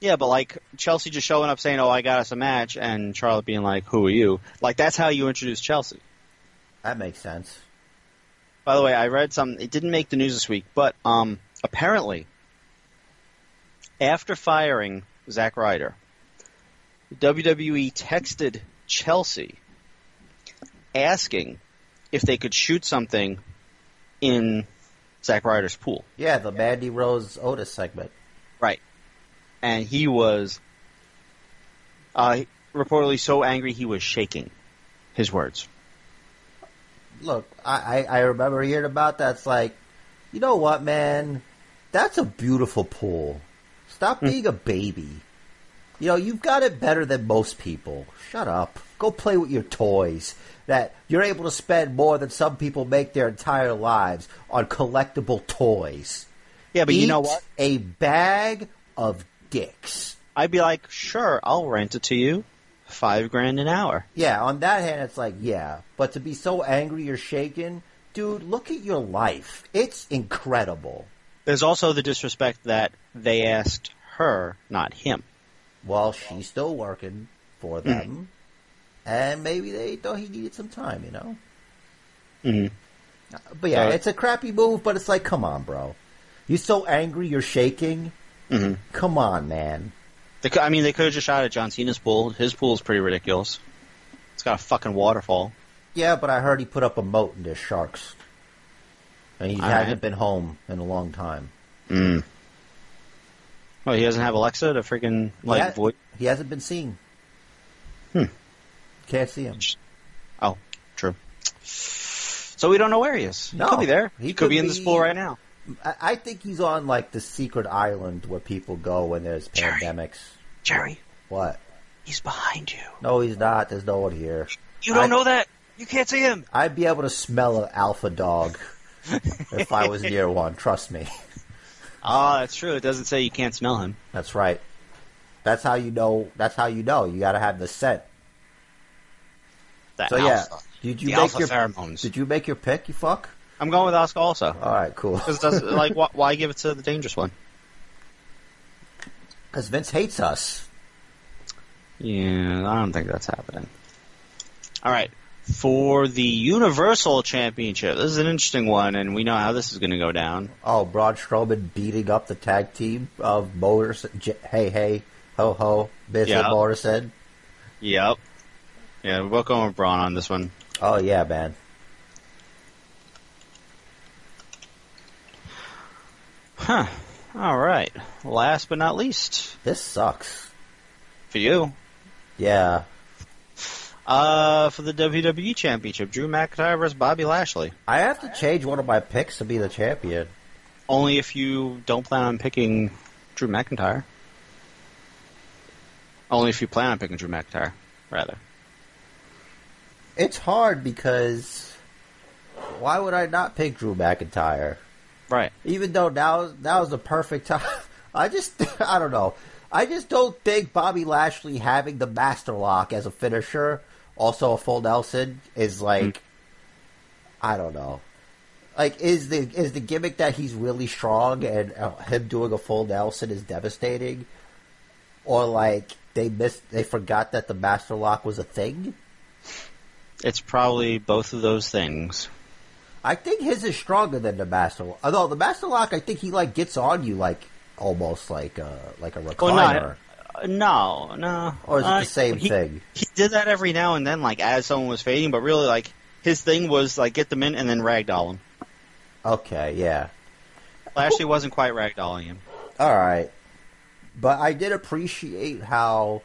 Yeah, but like Chelsea just showing up saying, "Oh, I got us a match," and Charlotte being like, "Who are you?" Like that's how you introduce Chelsea. That makes sense. By the way, I read some. It didn't make the news this week, but um, apparently, after firing Zack Ryder, WWE texted Chelsea asking if they could shoot something in Zack Ryder's pool. Yeah, the Mandy Rose Otis segment. And he was uh, reportedly so angry he was shaking. His words. Look, I, I, remember hearing about that. It's like, you know what, man? That's a beautiful pool. Stop being a baby. You know, you've got it better than most people. Shut up. Go play with your toys. That you're able to spend more than some people make their entire lives on collectible toys. Yeah, but you know what? A bag of dicks. I'd be like, sure, I'll rent it to you. Five grand an hour. Yeah, on that hand, it's like, yeah. But to be so angry you're shaking, dude, look at your life. It's incredible. There's also the disrespect that they asked her, not him. Well, she's still working for them, and maybe they thought he needed some time, you know. Mhm. But yeah, So- it's a crappy move. But it's like, come on, bro. You're so angry, you're shaking. Mhm. Come on, man. They I mean, they could have just shot at John Cena's pool. His pool is pretty ridiculous. It's got a fucking waterfall. Yeah, but I heard he put up a moat and there's sharks, and he All hasn't right. been home in a long time. Mm. Well, he doesn't have Alexa to freaking like Yeah. voice. He hasn't been seen. Hmm. Can't see him. Oh, true. So we don't know where he is. No, he could be there. he He, could could be in this pool right now. I, I think he's on like the secret island where people go when there's Jerry. pandemics. Jerry, What? he's behind you. No, he's not. There's no one here. You don't I- know that. You can't see him. I'd be able to smell an alpha dog [LAUGHS] if I was near one. Trust me. Oh, that's true. It doesn't say you can't smell him. That's right. That's how you know. That's how you know. You got to have the scent. That So yeah, alpha. did you The make alpha your pheromones. Did you make your pick? You fuck. I'm going with Oscar also. All right, cool. [LAUGHS] Because like why, why give it to the dangerous one? Because Vince hates us. Yeah, I don't think that's happening. All right, for the Universal Championship, this is an interesting one, and we know how this is going to go down. Oh, Braun Strowman beating up the tag team of Morrison. J- hey, hey, ho, ho, Yeah. and Morrison. Yep. Yeah, we're both going with Braun on this one. Oh yeah, man. Huh. All right. Last but not least, This sucks. for you, Yeah. uh, for the WWE Championship, Drew McIntyre versus Bobby Lashley. I have to change one of my picks to be the champion. Only if you don't plan on picking Drew McIntyre. Only if you plan on picking Drew McIntyre, rather. It's hard because why would I not pick Drew McIntyre? Right. Even though now now is the perfect time. [LAUGHS] I just [LAUGHS] I don't know. I just don't think Bobby Lashley having the master lock as a finisher, also a full Nelson, is like I don't know. Like is the is the gimmick that he's really strong and uh, him doing a full Nelson is devastating, or like they missed they forgot that the master lock was a thing. It's probably both of those things. I think his is stronger than the master. Lock. Although the master lock, I think he like gets on you like almost like a like a recliner, no, uh, no, no. or is it Uh, the same he- thing? He did that every now and then, like as someone was fading, but really, like his thing was like get them in and then ragdoll him. Okay, yeah, Lashley wasn't quite ragdolling him. all right. But I did appreciate how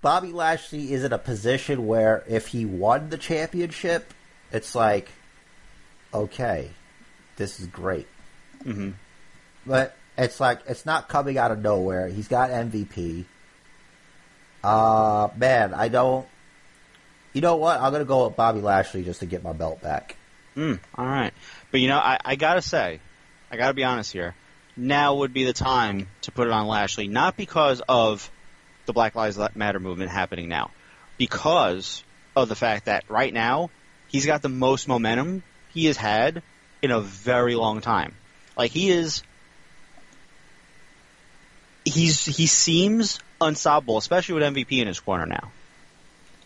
Bobby Lashley is in a position where if he won the championship, it's like, okay, this is great. hmm but it's like it's not coming out of nowhere. He's got MVP. Uh man, I don't. You know what? I'm gonna go with Bobby Lashley just to get my belt back. Mm, all right, but you know, I, I gotta say, I gotta be honest here. Now would be the time to put it on Lashley, not because of the Black Lives Matter movement happening now, because of the fact that right now he's got the most momentum he has had in a very long time. Like he is, he's he seems unstoppable, especially with MVP in his corner now.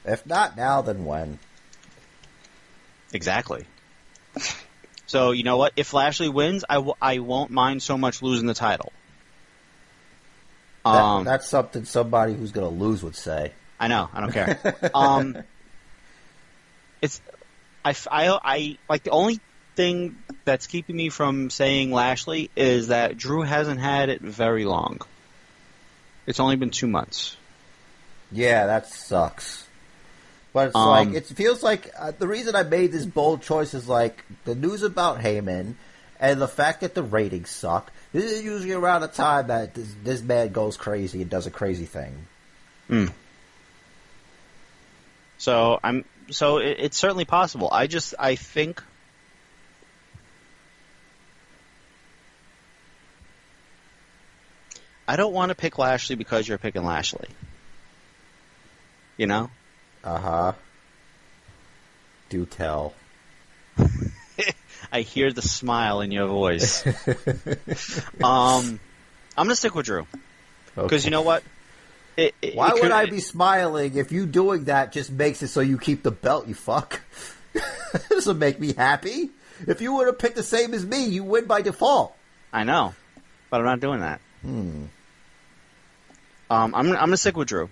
If not now, then when? Exactly. So you know what? If Lashley wins, I w- I won't mind so much losing the title. That, Um, that's something somebody who's gonna lose would say. I know. I don't care. um, [LAUGHS] I, I- I- like the only thing that's keeping me from saying Lashley is that Drew hasn't had it very long. It's only been two months. Yeah, that sucks. But it's Um, like it feels like uh, the reason I made this bold choice is like the news about Heyman and the fact that the ratings suck. This is usually around the time that this, this man goes crazy and does a crazy thing. So I'm so it, it's certainly possible. I just I think I don't want to pick Lashley because you're picking Lashley. You know? Uh huh. Do tell. [LAUGHS] I hear the smile in your voice. [LAUGHS] um I'm gonna stick with Drew because you know what? It, it- Why it would I be smiling if you doing that just makes it so you keep the belt? You fuck. [LAUGHS] this would make me happy. If you would have picked the same as me, you win by default. I know, but I'm not doing that. Hmm. Um, I'm I'm gonna stick with Drew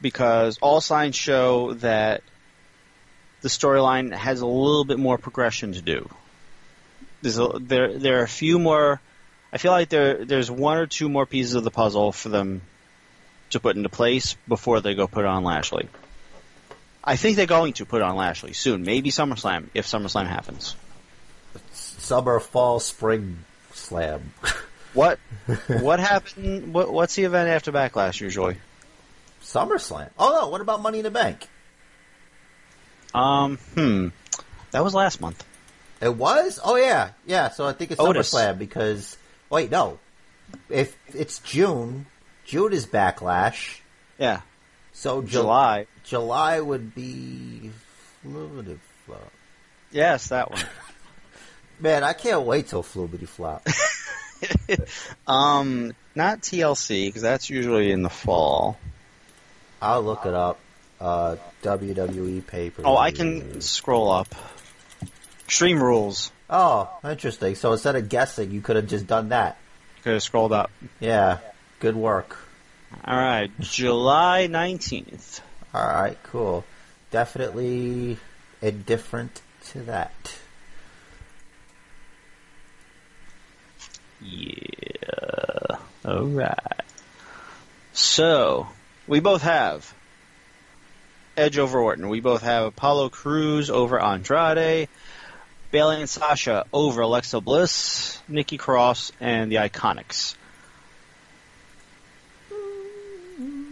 because all signs show that the storyline has a little bit more progression to do. There's a, there there are a few more. I feel like there there's one or two more pieces of the puzzle for them to put into place before they go put on Lashley. I think they're going to put on Lashley soon, maybe SummerSlam if SummerSlam happens. Summer, fall, spring slam. [LAUGHS] What what happened? What, what's the event after Backlash usually? SummerSlam. Oh no, what about Money in the Bank? Um, hmm, that was last month. It was? Oh yeah, yeah. So I think it's Otis. SummerSlam because wait, no. If it's June, June is Backlash. Yeah, So July. July would be. Fluidity Flop. Yes, that one. [LAUGHS] Man, I can't wait till Fluidity Flop. [LAUGHS] [LAUGHS] um, not TLC because that's usually in the fall. I'll look it up. Uh, WWE paper. Oh, I can scroll up. Extreme Rules. Oh, interesting. So instead of guessing, you could have just done that. Could have scrolled up. Yeah, good work. All right, July nineteenth. All right, cool. Definitely indifferent to that. Yeah. All right. So we both have Edge over Orton. We both have Apollo Crews over Andrade. Bayley and Sasha over Alexa Bliss, Nikki Cross, and the Iconics.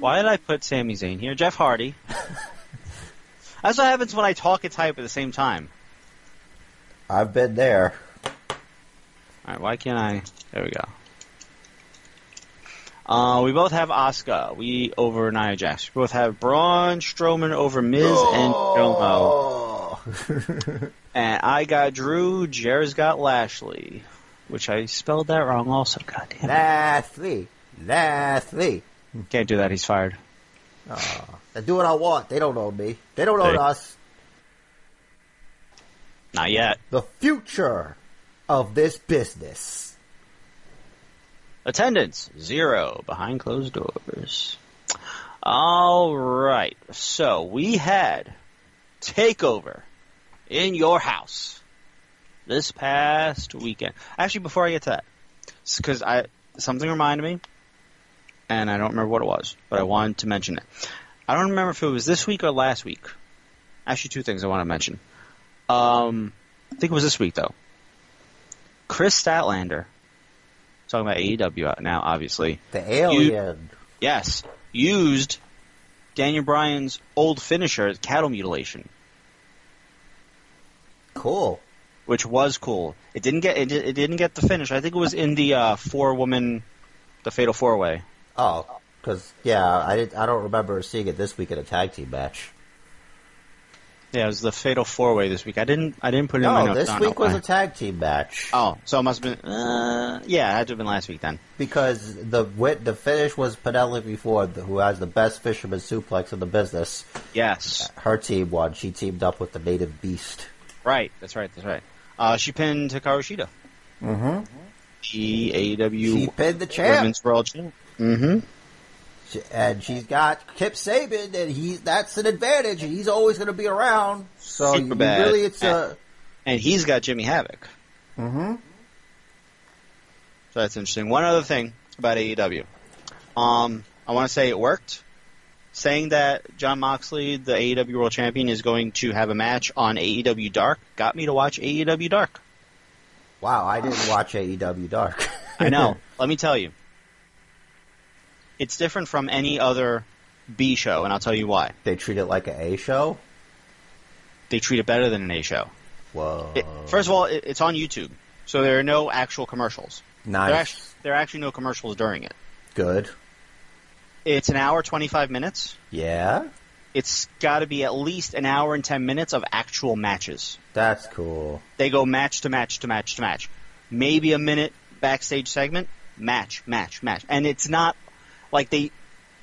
Why did I put Sami Zayn here? Jeff Hardy. [LAUGHS] That's what happens when I talk and type at the same time. I've been there. All right, why can't I? There we go. Uh, we both have Asuka. We over Nia Jax. We both have Braun Strowman over Miz and Jomo. Oh. [LAUGHS] And I got Drew. Jer's got Lashley, which I spelled that wrong. Also, goddamn. Lashley. Lashley. Can't do that. He's fired. I do what I want. They don't own me. They don't own Hey. us. Not yet. The future of this business. Attendance zero behind closed doors. All right. So we had takeover in your house this past weekend. Actually, before I get to that, because I something reminded me, and I don't remember what it was, but I wanted to mention it. I don't remember if it was this week or last week. Actually, two things I want to mention. Um, I think it was this week though. Kris Statlander, talking about AEW now, obviously. The alien. Yes, used Daniel Bryan's old finisher, cattle mutilation, Cool. which was cool. It didn't get it, it didn't get the finish. I think it was in the uh, four woman, the Fatal Four Way. Oh, because yeah, I did. I don't remember seeing it this week in a tag team match. Yeah, it was the Fatal Four Way this week. I didn't I didn't put it in my No, notes. this week was a tag team match Oh, so it must have been. Uh, yeah, it had to have been last week then. because the wit the finish was Penelope Ford, who has the best fisherman suplex in the business. Yes, Her team won. She teamed up with the Native Beast. right. That's right. That's right. Uh, she pinned Hikaru Shida. Mm-hmm. The AEW She pinned the champ, Women's World Champ. Mm-hmm. She- and she's got Kip Sabian, and he's that's an advantage. and He's always going to be around. So Super you bad. really, it's a. And he's got Jimmy Havoc. Mm-hmm. So that's interesting. One other thing about AEW. Um, I want to say it worked. Saying that Jon Moxley, the AEW World Champion, is going to have a match on AEW Dark got me to watch AEW Dark. Wow, I didn't watch AEW Dark. I know. [LAUGHS] Let me tell you. It's different from any other B show, and I'll tell you why. they treat it like a A show. They treat it better than an A show. Whoa. It, first of all, it, it's on YouTube, so there are no actual commercials. nice. There, actually, there are actually no commercials during it. Good. It's an hour, 25 minutes. Yeah, it's got to be at least an hour and 10 minutes of actual matches. that's cool. They go match to match to match to match. Maybe a minute backstage segment, match, match, match. And it's not like they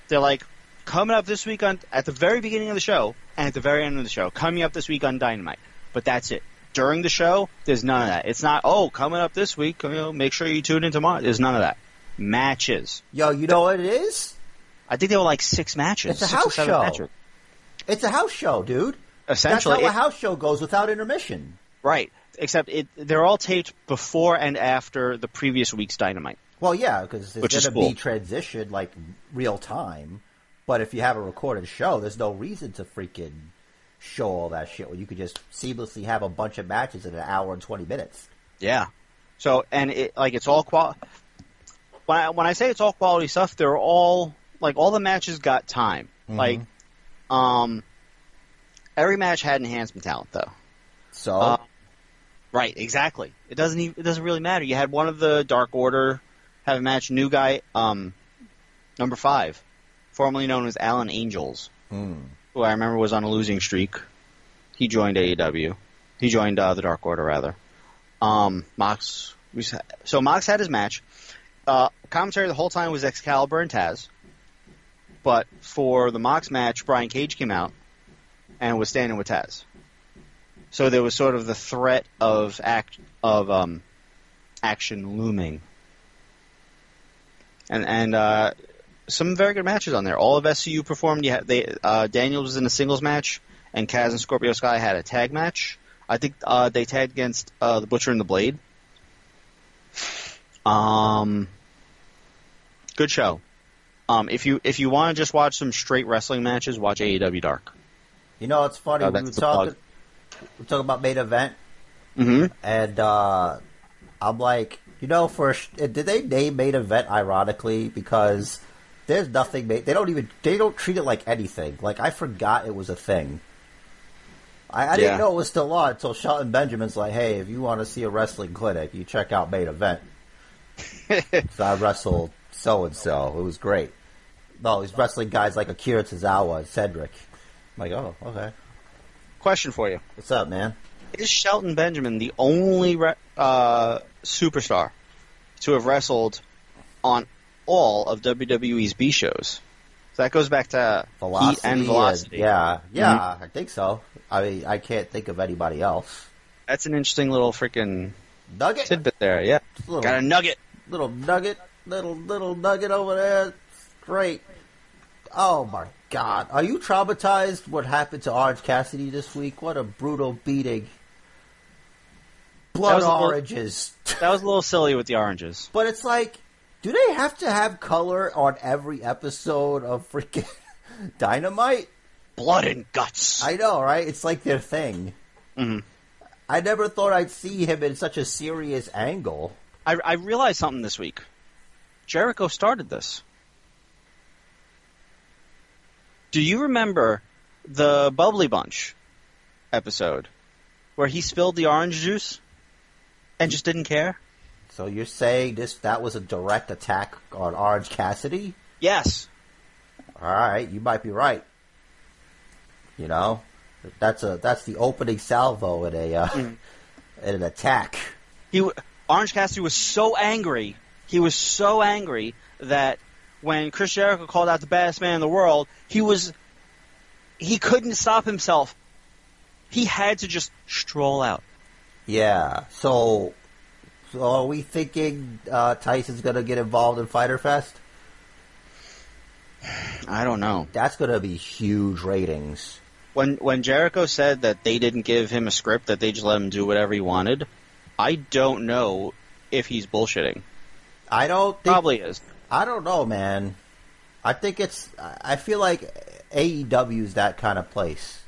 they're like coming up this week on at the very beginning of the show and at the very end of the show, coming up this week on Dynamite. But that's it. During the show, there's none of that. It's not, oh, coming up this week, you know, make sure you tune in tomorrow. There's none of that. Matches. Yo, you know what it is? I think there were like six matches. It's a house show. matches. It's a house show, dude. That's Essentially, how a house show goes without intermission. Right. Except it, they're all taped before and after the previous week's Dynamite. Well, yeah, because it's going to cool. be transitioned like real time. But if you have a recorded show, there's no reason to freaking show all that shit when you could just seamlessly have a bunch of matches in an hour and 20 minutes. Yeah. So and it like it's all qual. When I, when I say it's all quality stuff, they're all like all the matches got time. Like, um, every match had enhancement talent though. So, Uh, Right. Exactly. It doesn't even, it doesn't really matter. You had one of the Dark Order have a match. New guy, um, number five, formerly known as Alan Angels. hmm. who I remember was on a losing streak. He joined AEW. He joined uh, the Dark Order rather. Um, Mox. So Mox had his match. Uh, commentary the whole time was Excalibur and Taz. But for the Mox match, Brian Cage came out and was standing with Taz. So there was sort of the threat of act of um, action looming. And and uh, some very good matches on there. All of SCU performed. Had, they uh, Daniels was in a singles match, and Kaz and Scorpio Sky had a tag match. I think uh, they tagged against uh, the Butcher and the Blade. Um, good show. Um, if you if you want to just watch some straight wrestling matches, watch AEW Dark. you know, it's funny. Oh, we were talking, we were talking about main event, Mm-hmm. and uh, I'm like, you know, for sh- eh, did they name main event ironically because there's nothing. Ma- they don't even they don't treat it like anything. Like I forgot it was a thing. I, I Yeah. didn't know it was still on until Shelton Benjamin's like, "Hey, if you want to see a wrestling clinic, you check out main event." [LAUGHS] so I wrestled so and so. It was great. No, he's wrestling guys like Akira Tozawa and Cedric. I'm like, oh, okay. Question for you: What's up, man? Is Shelton Benjamin the only re- uh, superstar to have wrestled on all of WWE's B shows? So that goes back to Velocity heat and velocity. yeah, yeah, I think so. I mean, I can't think of anybody else. That's an interesting little freaking Nugget, tidbit there. Yeah, little, got a nugget. little nugget, little little nugget over there. Great. Oh my God, are you traumatized? What happened to Orange Cassidy this week? What a brutal beating. Blood was a little- oranges. [LAUGHS] That was a little silly with the oranges. But it's like, do they have to have color on every episode of freaking [LAUGHS] Dynamite? Blood and guts. I know, right? It's like their thing. Mhm. I never thought I'd see him in such a serious angle. I, I realized something this week. Jericho started this. Do you remember the Bubbly Bunch episode where he spilled the orange juice and just didn't care? So you're saying this that was a direct attack on Orange Cassidy? Yes. All right, you might be right. You know, that's a that's the opening salvo in a uh, in an attack. He Orange Cassidy was so angry. He was so angry that when Chris Jericho called out the baddest man in the world, he was he couldn't stop himself. He had to just stroll out. Yeah. So, so are we thinking uh, Tyson's gonna get involved in Fyter Fest? I don't know. That's gonna be huge ratings. When when Jericho said that they didn't give him a script, that they just let him do whatever he wanted, I don't know if he's bullshitting. I don't think, Probably is. I don't know, man. I think it's. I feel like AEW is that kind of place.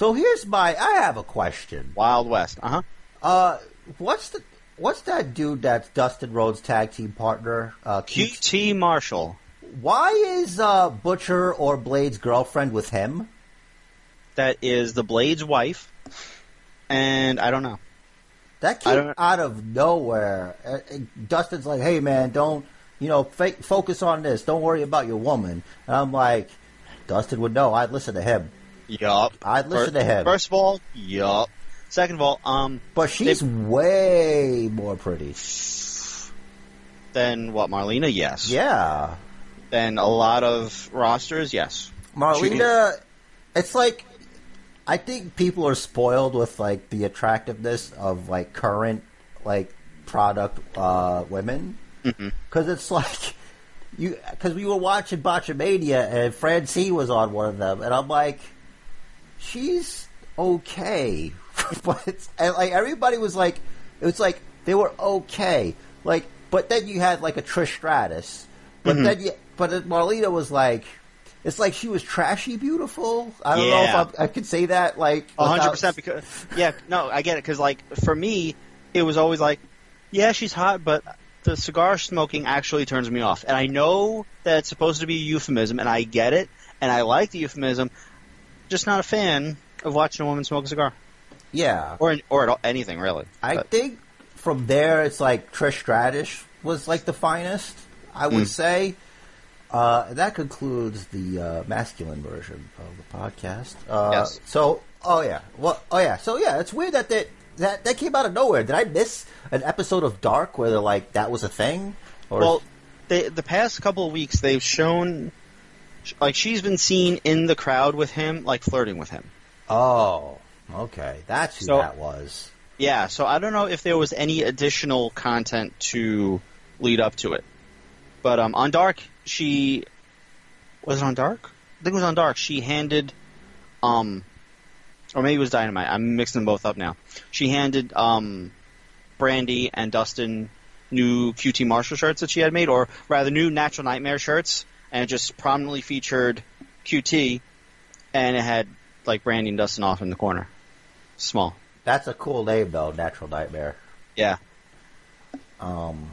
So here's my. I have a question. Wild West. Uh huh. Uh, what's the what's that dude that's Dustin Rhodes' tag team partner? Uh, QT Marshall. Why is uh, Butcher or Blade's girlfriend with him? That is the Blade's wife. And I don't know. That came out of nowhere. Uh, uh, Dustin's like, "Hey, man, don't you know? Fa- focus on this. Don't worry about your woman." And I'm like, Dustin would know. I'd listen to him. Yup. I'd listen Fir- to him. First of all, yup. Second of all, um, But she's way more pretty. than what? Marlena, yes. Yeah, Then a lot of rosters, yes. Marlena. It's like I think people are spoiled with like the attractiveness of like current like product uh, women because it's like you because we were watching Botchamania and Francine was on one of them and I'm like she's okay [LAUGHS] but like everybody was like it was like they were okay. Like but then you had like a Trish Stratus. But mm-hmm. then you but Marlena was like it's like she was trashy beautiful. I don't know if I, I could say that like A hundred percent because yeah, no, I get it because like for me, it was always like, yeah, she's hot, but the cigar smoking actually turns me off, and I know that it's supposed to be a euphemism, and I get it, and I like the euphemism, just not a fan of watching a woman smoke a cigar yeah or or at all, anything really. I But- think from there, it's like Trish Stratus was like the finest, I would say. Uh, that concludes the uh, masculine version of the podcast. Uh, Yes. So, oh yeah, well, oh yeah, so yeah, it's weird that that that that came out of nowhere. Did I miss an episode of Dark where they're like that was a thing? Or Well, they, the past couple of weeks they've shown, like she's been seen in the crowd with him, like flirting with him. oh, okay, that's who So- that was. Yeah, so I don't know if there was any additional content to lead up to it. But um, on Dark, she was it on Dark? I think it was on Dark. She handed, um, or maybe it was Dynamite. I'm mixing them both up now. She handed um, Brandi and Dustin new QT Marshall shirts that she had made, or rather, new Natural Nightmare shirts, and it just prominently featured QT, and it had like Brandi and Dustin off in the corner, small. That's a cool name though, Natural Nightmare. Yeah. Um,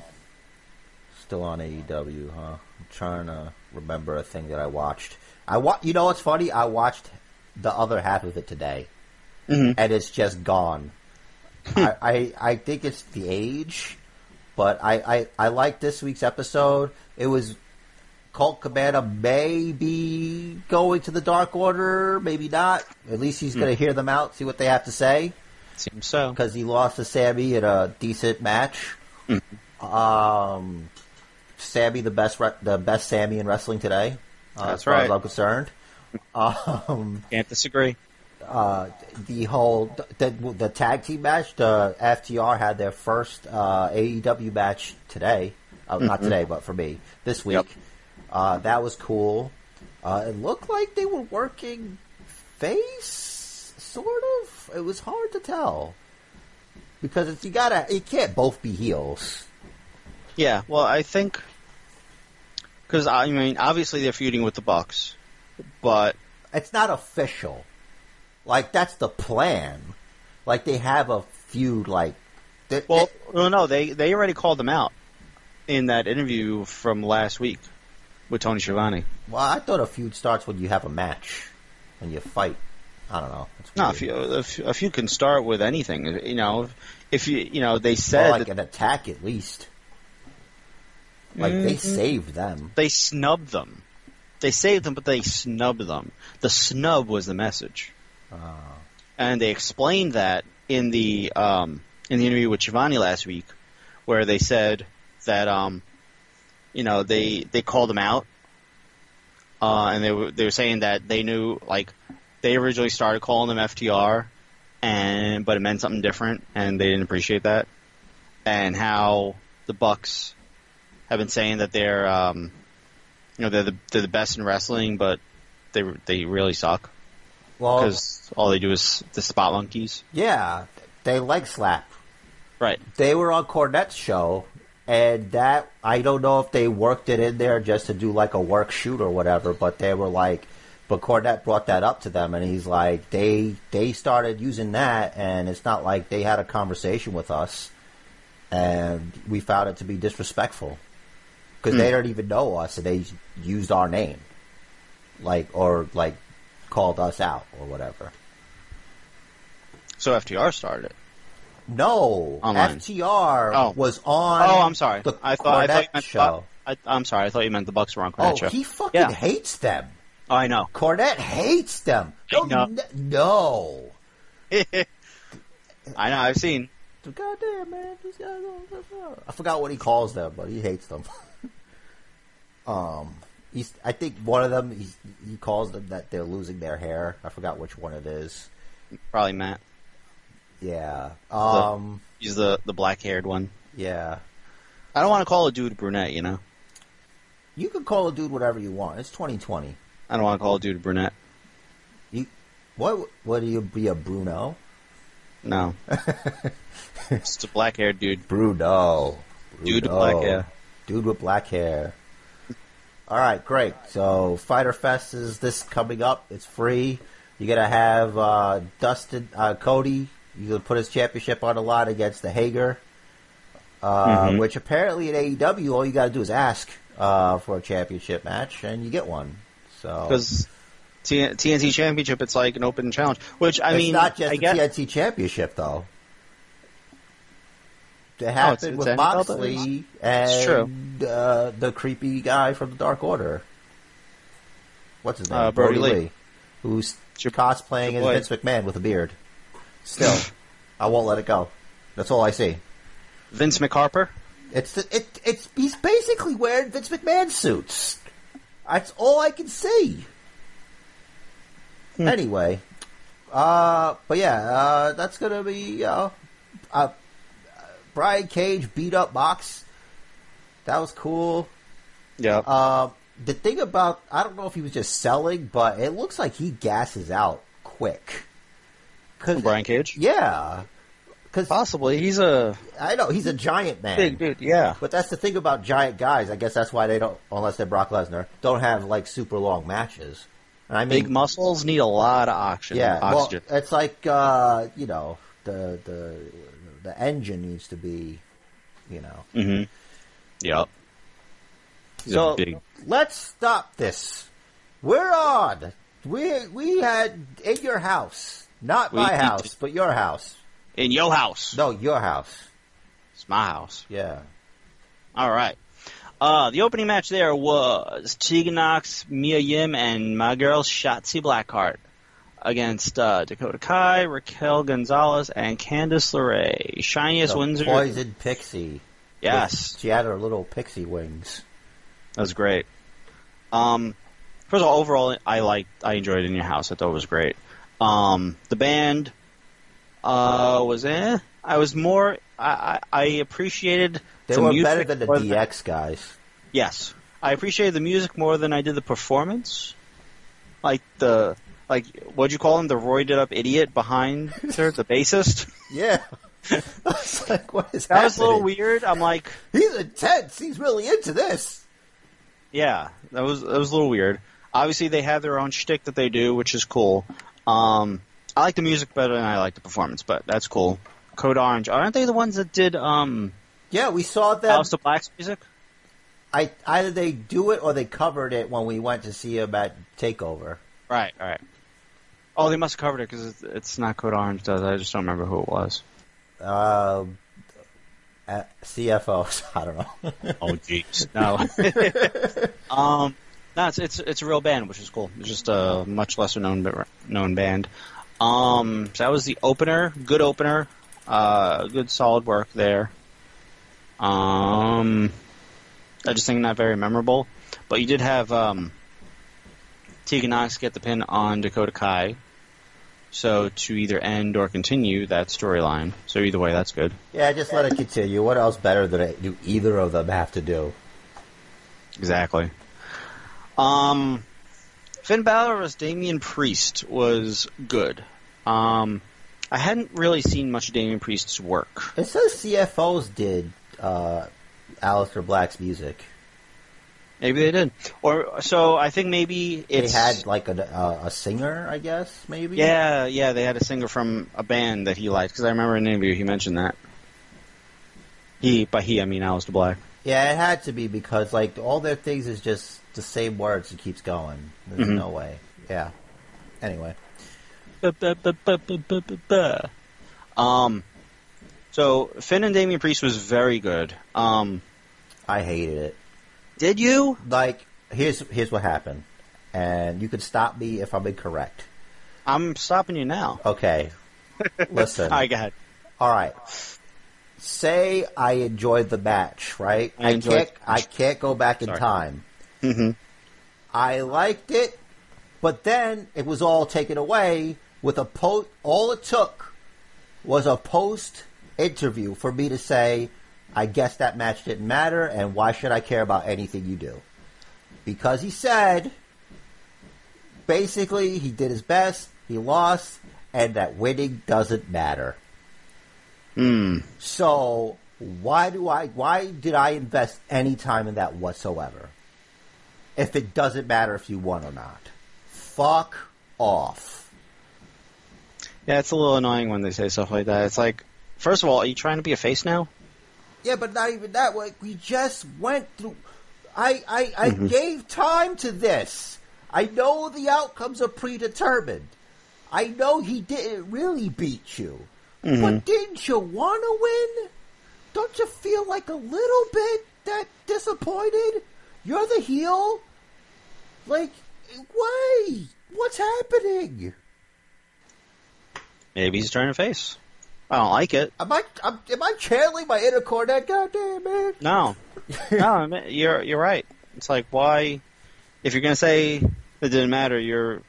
still on AEW, huh? I'm trying to remember a thing that I watched. I wa- You know what's funny? I watched the other half of it today, Mhm. and it's just gone. [LAUGHS] I, I I think it's the age, but I I, I like this week's episode. It was Colt Cabana may be going to the Dark Order, maybe not. At least he's going to hear them out, see what they have to say Seems so. because he lost to Sammy in a decent match. Um, Sammy, the best, re- the best Sammy in wrestling today. uh, That's as far as right. I'm concerned. Um, Can't disagree. uh, the whole the, the tag team match, the FTR had their first uh, AEW match today. Uh, Not today, but for me this week. Yep. Uh, that was cool. Uh, it looked like they were working face, sort of. It was hard to tell because if you gotta, it can't both be heels. Yeah, well, I think because I mean, obviously they're feuding with the Bucks, but It's not official. Like that's the plan. Like they have a feud. Like they- well, no, no, they they already called them out in that interview from last week with Tony Schiavone. Well, I thought a feud starts when you have a match, when you fight. I don't know. No, if you if, if you can start with anything, you know, if you you know they Or said like an attack at least. Like they Mm-hmm. saved them. they snubbed them. They saved them, but they snubbed them. The snub was the message. Oh. and they explained that in the um, in the interview with Schiavone last week, where they said that um, you know they they called them out, uh, and they were they were saying that they knew like they originally started calling them FTR, and but it meant something different, and they didn't appreciate that, and how the Bucks have been saying that they're um, you know they're the they're the best in wrestling, but they they really suck Well, because all they do is the spot monkeys. yeah, they leg slap. Right. They were on Cornette's show, and that I don't know if they worked it in there just to do like a work shoot or whatever, but they were like, but Cornette brought that up to them, and he's like, they they started using that, and it's not like they had a conversation with us, and we found it to be disrespectful because they hmm. don't even know us, and they used our name, like or like called us out or whatever. So FTR started it. No, Online. FTR Oh. was on. Oh, I'm sorry. The I thought I thought you Cornette meant show. I, I'm sorry. I thought you meant the Bucks were on Oh, show. he fucking Yeah. hates them. Oh, I know. Cornette hates them. I know. n- no. [LAUGHS] I know. I've seen. Goddamn, man. These guys are- I forgot what he calls them, but he hates them. [LAUGHS] um, he's. I think one of them. He's, he calls them that they're losing their hair. I forgot which one it is. Probably Matt. Yeah. Um. He's the the black haired one. Yeah. I don't want to call a dude brunette. You know. You can call a dude whatever you want. It's 2020. I don't want to call a dude brunette. You. What? What do you be a Bruno? No. [LAUGHS] It's a black haired dude. Bruno. Dude with black hair. Dude with black hair. All right, great. So Fyter Fest is this coming up. It's free. You're gonna have uh, Dustin uh, Cody. Gonna put his championship on the line against the Hager, uh, Mhm. which apparently at AEW all you gotta do is ask uh, for a championship match and you get one. So Because TNT Championship, it's like an open challenge. Which I it's mean, not just I the get. TNT Championship though. It it's- happened it's with belt Moxley and uh, the creepy guy from the Dark Order. What's his name? Uh, Brodie Lee. who's Your- cosplaying your as. Vince McMahon with a beard. Still, I won't let it go. That's all I see. Vince McHarper. It's the, it it's he's basically wearing Vince McMahon suits. That's all I can see. Hmm. Anyway, uh, but yeah, uh, that's gonna be uh, uh, Brian Cage beat up Mox. That was cool. Yeah. Uh, the thing about I don't know if he was just selling, but it looks like he gasses out quick. Cause Brian Cage. yeah, because Possibly. He's a I know he's a giant man. big dude. Yeah. But that's the thing about giant guys. I guess that's why they don't, unless they're Brock Lesnar, don't have like super long matches. And I mean, Big muscles need a lot of oxygen. yeah. Well, it's like uh, you know the the the engine needs to be, you know. mm-hmm. Yep. He's so big. let's stop this. We're on. We we had in your house, not We- my house, but your house. In your house. No, your house. It's my house. Yeah. All right. Uh, the opening match there was Tegan Nox, Mia Yim, and my girl Shotzi Blackheart against uh, Dakota Kai, Raquel Gonzalez, and Candice LeRae. Shiniest The Windsor. poison pixie. Yes, She had her little pixie wings. that was great. Um, first of all, overall, I liked, I enjoyed it In Your House. I thought it was great. Um, the band uh, was eh. I was more. I, I, I appreciated. They the were music better than the DX guys. Yes, I appreciated the music more than I did the performance. Like the like, what'd you call him? The roided up idiot behind [LAUGHS] her, the bassist. Yeah. [LAUGHS] I was like, what is That was a little weird. I'm like, He's intense. He's really into this. yeah, that was that was a little weird. Obviously, they have their own shtick that they do, which is cool. Um, I like the music better than I like the performance, but that's cool. Code Orange, aren't they the ones that did um, Yeah, we saw them. Aleister Black's music? I either they do it or they covered it when we went to see him at Takeover. Right, right. Oh, they must have covered it because it's, it's not Code Orange, does it? I just don't remember who it was. Uh, at CFO$. [LAUGHS] I don't know. Oh, jeez. No. [LAUGHS] [LAUGHS] um, no, it's, it's it's a real band, which is cool. It's just a much lesser known known band. Um, so that was the opener. Good opener. Uh, good solid work there. Um, I just think not very memorable, but you did have um, Tegan Nox get the pin on Dakota Kai. So to either end or continue that storyline. So either way, that's good. yeah, just let it continue. What else better than do either of them have to do? Exactly. Um, Finn Balor as Damian Priest was good. Um, I hadn't really seen much of Damian Priest's work. It says CFO$ did uh, Aleister Black's music. Maybe they did, or so I think maybe it's they had like a, a, a singer, I guess, maybe. yeah, yeah. They had a singer from a band that he liked because I remember in an interview he mentioned that. He, by he, I mean Alistair Black. Yeah, it had to be because like all their things is just the same words. It keeps going. There's Mhm. no way. Yeah. Anyway, Um, so Finn and Damian Priest was very good. Um, I hated it. did you? Like here's here's what happened, and you could stop me if I'm incorrect. I'm stopping you now. Okay. [LAUGHS] Listen. All right, go ahead. All right. Say I enjoyed the match, right? I enjoyed can't. I can't go back in Sorry. time. hmm I liked it, but then it was all taken away with a post. All it took was a post interview for me to say, "I guess that match didn't matter, and why should I care about anything you do?" Because he said, basically, he did his best, he lost, and that winning doesn't matter. Hmm. So why do I? Why did I invest any time in that whatsoever? If it doesn't matter if you won or not, fuck off. Yeah, it's a little annoying when they say stuff like that. It's like, first of all, are you trying to be a face now? Yeah, but not even that. Like we just went through. I I, I gave time to this. I know the outcomes are predetermined. I know he didn't really beat you, but mm-hmm. didn't you want to win? Don't you feel like a little bit that disappointed? You're the heel. Like, why? What's happening? Maybe he's turning face. I don't like it. Am I am, am I channeling my inner Cornette? Goddamn man! No, no, [LAUGHS] I mean, you're you're right. It's like why, if you're gonna say it didn't matter, your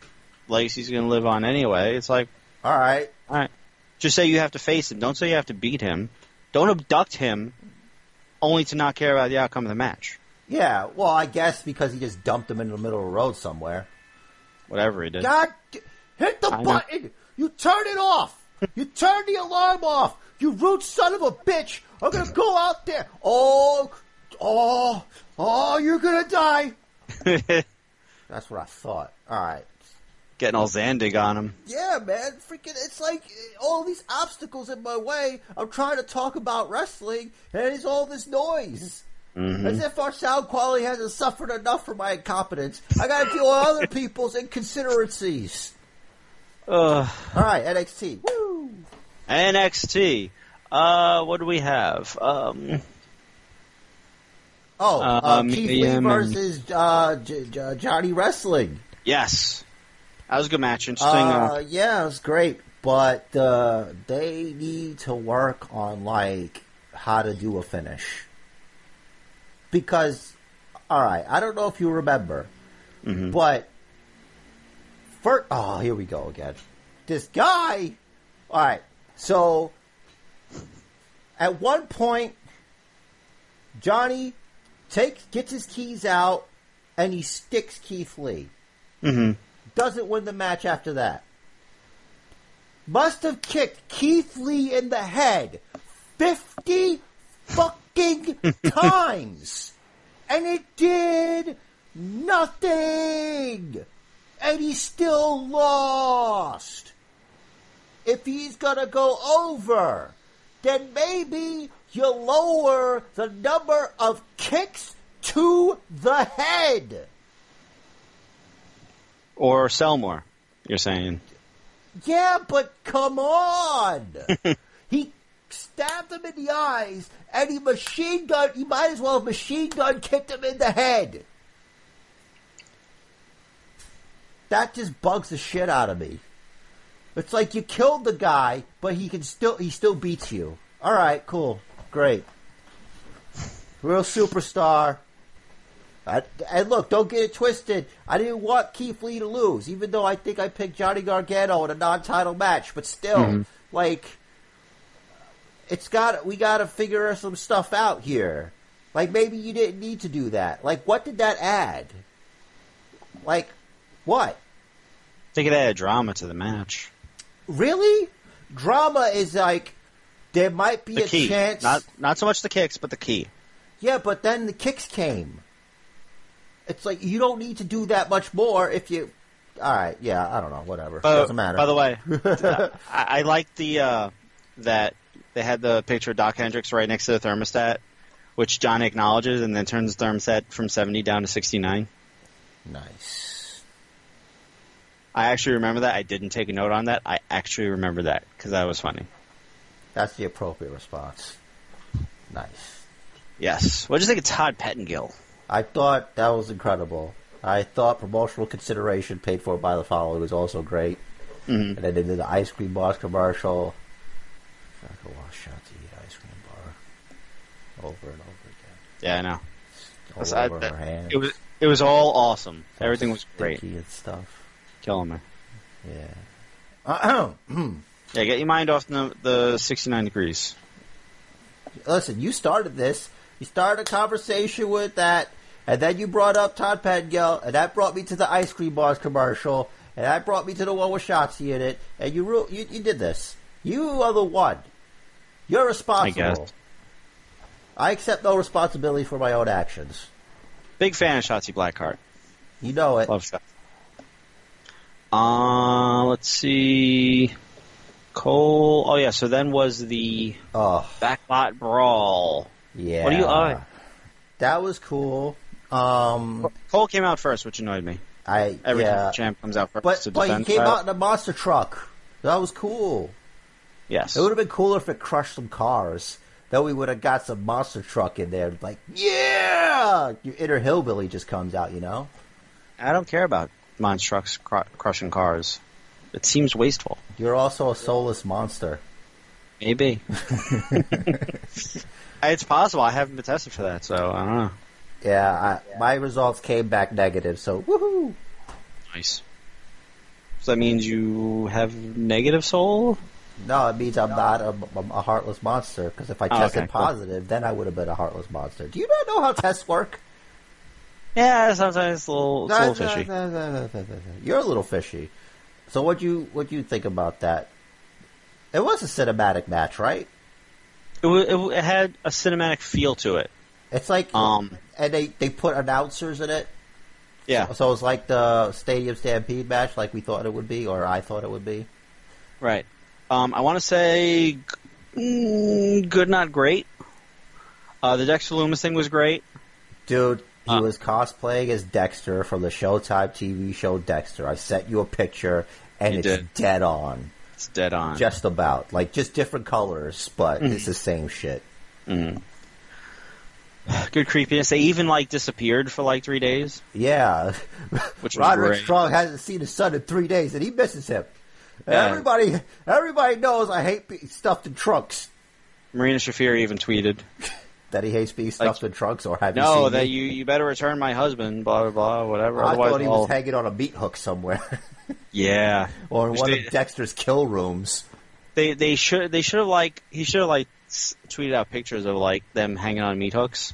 legacy's gonna live on anyway. It's like, All right, all right, just say you have to face him. Don't say you have to beat him. Don't abduct him, only to not care about the outcome of the match. yeah. Well, I guess because he just dumped him in the middle of the road somewhere. Whatever he did. God, hit the I know. button. You turn it off. You turn the alarm off. You rude son of a bitch. I'm gonna go out there. Oh, oh, oh, you're gonna die. [LAUGHS] That's what I thought. All right. Getting all Zandig on him. Yeah, man. Freaking, it's like uh, all these obstacles in my way. I'm trying to talk about wrestling, and it's all this noise. As if our sound quality hasn't suffered enough from my incompetence. I gotta deal with other people's inconsideracies. Ugh. All right, NXT. Woo! NXT. Uh, what do we have? Um, Oh, Uh, uh, Keith Lee versus uh, J- J- Johnny Wrestling. yes, that was a good match. Interesting. Uh, Uh, yeah, it was great, but uh, they need to work on like how to do a finish. Because, all right, I don't know if you remember, But first, oh, here we go again. This guy. All right, so at one point, Johnny takes gets his keys out and he sticks Keith Lee. Mm-hmm. Doesn't win the match after that. Must have kicked Keith Lee in the head fifty fucking [LAUGHS] times, and it did nothing, and he still lost. If he's gonna go over, then maybe you lower the number of kicks to the head. Or sell more. You're saying? Yeah, but come on! [LAUGHS] he stabbed him in the eyes, and he machine gun. He might as well have machine gun kicked him in the head. That just bugs the shit out of me. It's like you killed the guy, but he can still he still beats you. All right, cool, great, real superstar. I, and look, don't get it twisted. I didn't want Keith Lee to lose, even though I think I picked Johnny Gargano in a non-title match. But still, mm-hmm. like, it's got we got to figure some stuff out here. Like, maybe you didn't need to do that. Like, what did that add? Like, what? I think it added drama to the match. Really? Drama is like there might be The a key. chance. Not not so much the kicks, but the key. Yeah, but then the kicks came. It's like you don't need to do that much more if you. All right, yeah, I don't know, whatever. Uh, Doesn't matter. By the way, [LAUGHS] I, I like the uh, that they had the picture of Doc Hendrix right next to the thermostat, which John acknowledges, and then turns the thermostat from seventy down to sixty nine. nice. I actually remember that. I didn't take a note on that. I actually remember that because that was funny. That's the appropriate response. Nice. Yes. What did you think of Todd Pettengill? I thought that was incredible. I thought promotional consideration paid for by the following was also great. Mhm. And then they did the ice cream box commercial. I could wash out to eat ice cream bar over and over again. Yeah, I know. All I- over that- her hands. It was it was all awesome. Everything was great. And stuff. Killing me. Yeah. Uh, [CLEARS THROAT] yeah, get your mind off the, the 69 degrees. Listen, you started this. You started a conversation with that, and then you brought up Todd Pettengill, and that brought me to the ice cream bars commercial, and that brought me to the one with Shotzi in it, and you ru- you, you did this. You are the one. You're responsible. guess. I accept no responsibility for my own actions. Big fan of Shotzi Blackheart. You know it. Love Shotzi. Uh, let's see. Cole. Oh, yeah, so then was the Oh, Backlot Brawl. Yeah. What do you- uh, that was cool. Um, Cole came out first, which annoyed me. I Every time yeah, the champ comes out first but to but he came out in a monster truck. That was cool. Yes. It would have been cooler if it crushed some cars. Then we would have got some monster truck in there. Like, yeah! Your inner hillbilly just comes out, you know? I don't care about monster trucks cr- crushing cars. It seems wasteful. You're also a soulless monster. Maybe. [LAUGHS] [LAUGHS] it's possible. I haven't been tested for that, so I don't know. Yeah, I, my results came back negative, so woohoo! Nice. So that means you have negative soul? No, it means I'm not a, a heartless monster, because if I Oh, tested okay, cool. positive, then I would have been a heartless monster. Do you not know how tests work? Yeah, sometimes it's a little, it's a little fishy. You're a little fishy. So what you what you think about that? It was a cinematic match, right? It, it, had a cinematic feel to it. It's like, Um, and they they put announcers in it, Yeah, so it's like the Stadium Stampede match, like we thought it would be, or I thought it would be. right. Um, I want to say mm, good, not great. Uh, the Dexter Lumis thing was great. Dude, he Uh. was cosplaying as Dexter from the Showtime TV show Dexter. I sent you a picture, and it's did. dead on, Dead on. just about like just different colors, but Mm. it's the same shit. Mhm. Good creepiness. They even like disappeared for like three days, Yeah, [LAUGHS] which Roderick great. Strong hasn't seen his son in three days, and he misses him. Yeah. Everybody, everybody knows I hate stuffed in trunks. Marina Shafir even tweeted. [LAUGHS] That he hates being stuffed in trunks, or have you No, seen that me? you you better return my husband. Blah blah blah. Whatever. I Otherwise, thought he I'll- was hanging on a meat hook somewhere, [LAUGHS] yeah. or one they- of Dexter's kill rooms. They they should they should have like he should have like tweeted out pictures of like them hanging on meat hooks,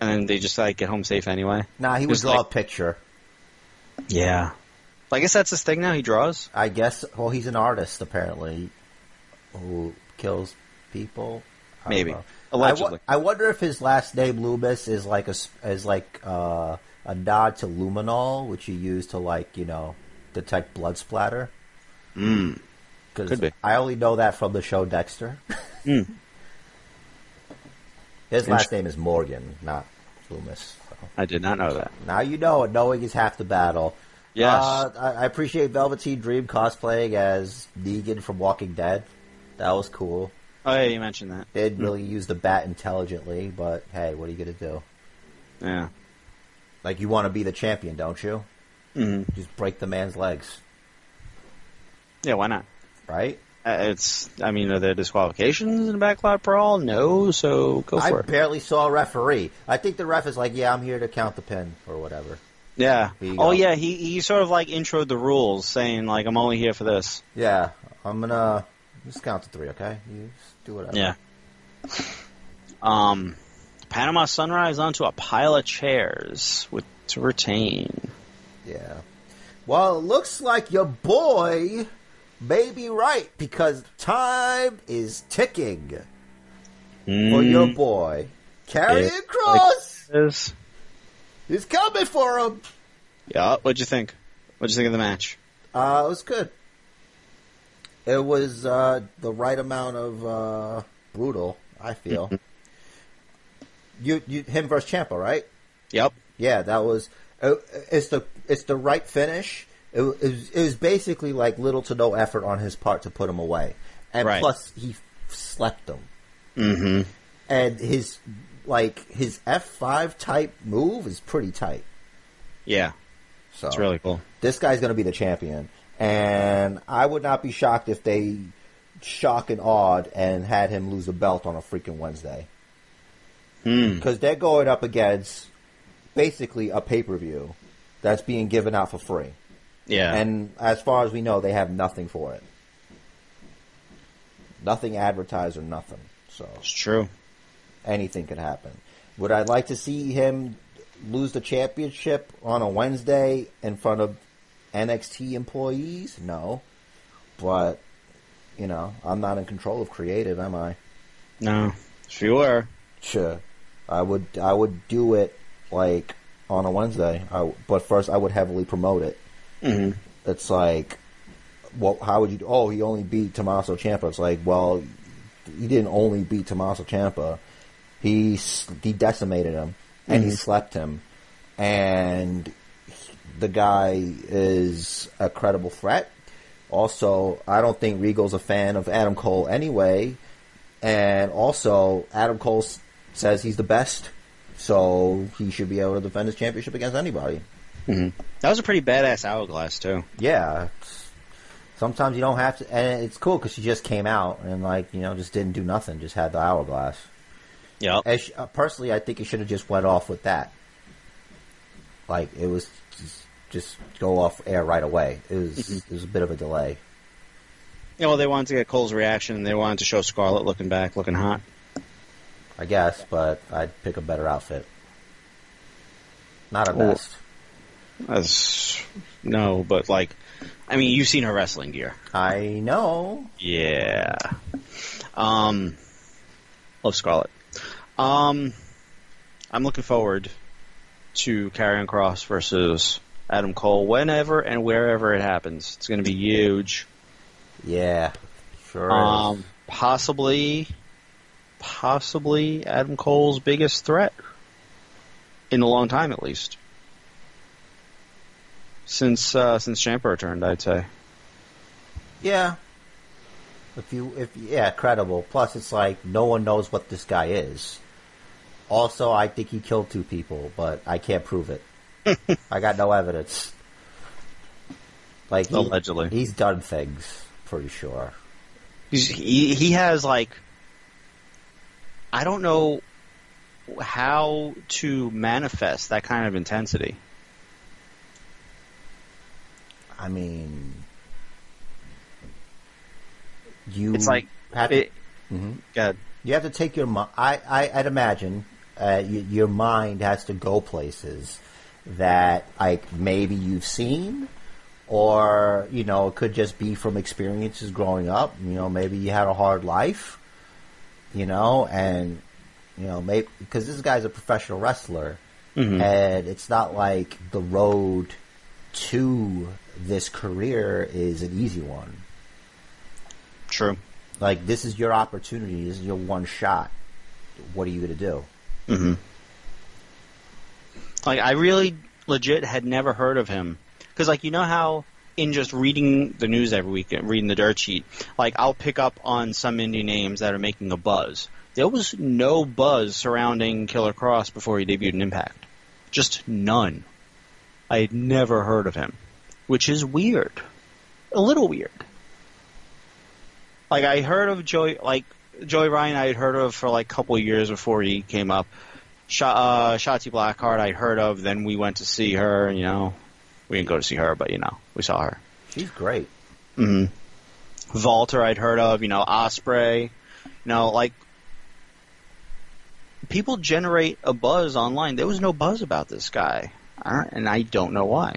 and then they just like get home safe anyway. Nah, he was draw like- a picture. Yeah. I guess that's his thing now. He draws. I guess. Well, he's an artist apparently, who kills people. Maybe. know. Allegedly. I, wonder if his last name Lumis is like a is like uh, a nod to luminol, which you use to like you know detect blood splatter. Mm. Could be. I only know that from the show Dexter. Mm. [LAUGHS] His last name is Morgan, not Lumis. So. I did not know that. Now you know it. Knowing is half the battle. Yes. Uh, I, I appreciate Velveteen Dream cosplaying as Negan from Walking Dead. That was cool. Oh yeah, you mentioned that. They didn't really use the bat intelligently, but hey, what are you gonna do? Yeah. Like you want to be the champion, don't you? hmm Just break the man's legs, Yeah. Why not? right? Uh, It's. I mean, are there disqualifications in a backlot brawl? No. So go I for it. I barely saw a referee. I think the ref is like, "Yeah, I'm here to count the pin or whatever." Yeah. Oh yeah. He he sort of like introed the rules, saying like I'm only here for this. Yeah, I'm gonna just count to three, okay? You just do whatever. Yeah. Um, Panama Sunrise onto a pile of chairs with to retain. Yeah. Well, it looks like your boy may be right because time is ticking for your boy. Karrion Yeah. Kross Is is coming for him. yeah. What'd you think? What'd you think of the match? Uh, it was good. It was uh, the right amount of uh, brutal. I feel. you, you, him versus Ciampa, right? Yep. Yeah, that was. Uh, it's the it's the right finish. It, it, was, it was basically like little to no effort on his part to put him away, and Right. plus he slept him. Mm-hmm. And his like his F five type move is pretty tight. Yeah. So It's really cool. this guy's going to be the champion, and I would not be shocked if they shock and awed and had him lose a belt on a freaking Wednesday Hmm. because they're going up against basically a pay per view that's being given out for free. Yeah. And as far as we know, they have nothing for it. Nothing advertised or nothing. So it's true. anything could happen. Would I like to see him lose the championship on a Wednesday in front of NXT employees? No. But, you know, I'm not in control of creative, am I? No. If you were. Sure. I would I would do it like on a Wednesday. I, but first I would heavily promote it. Mm-hmm. it's like, well, how would you? Oh, he only beat Tommaso Ciampa. It's like, well, he didn't only beat Tommaso Ciampa. He he decimated him and he slept him, and the guy is a credible threat. Also, I don't think Regal's a fan of Adam Cole anyway, and also Adam Cole s- says he's the best, so he should be able to defend his championship against anybody. Mm-hmm. That was a pretty badass hourglass too. yeah, sometimes you don't have to, and it's cool because she just came out and like you know just didn't do nothing, just had the hourglass. Yeah. Uh, personally, I think it should have just went off with that. Like it was just, go off air right away. It was it was a bit of a delay. Yeah, well, they wanted to get Cole's reaction, and they wanted to show Scarlett looking back, looking hot. I guess, but I'd pick a better outfit. Not a Well- best. As no, but like, I mean, you've seen her wrestling gear. I know. Yeah. Um, love Scarlett. Um, I'm looking forward to Karrion Kross versus Adam Cole whenever and wherever it happens. It's going to be huge. Yeah, sure. Um, possibly, possibly Adam Cole's biggest threat in a long time, at least. Since uh, since Ciampa returned, I'd say. Yeah. If you, if yeah, credible. Plus, it's like no one knows what this guy is. Also, I think he killed two people, but I can't prove it. [LAUGHS] I got no evidence. Like he, Allegedly. he's done things. Pretty sure. He's, he he has like I don't know how to manifest that kind of intensity. I mean, you. It's like have it, Mhm. God, You have to take your mind. I, I, I'd imagine uh, y- your mind has to go places that like maybe you've seen, or you know, it could just be from experiences growing up. You know, maybe you had a hard life. You know, and you know, maybe because this guy's a professional wrestler, Mhm. and it's not like the road to this career is an easy one. true. Like this is your opportunity. This is your one shot. What are you going to do? hmm Like I really legit had never heard of him because, like, you know how in just reading the news every week, reading the dirt sheet, like I'll pick up on some indie names that are making a buzz. There was no buzz surrounding Killer Kross before he debuted in Impact. Just none. I had never heard of him, which is weird. A little weird. Like I heard of Joey, like Joey Ryan, I had heard of for like a couple of years before he came up. Sh- uh, Shotzi Blackheart, I'd heard of. Then we went to see her. You know, we didn't go to see her, but you know, we saw her. She's great. hmm Walter, I'd heard of. You know, Ospreay. You know, like people generate a buzz online. There was no buzz about this guy, and I don't know why.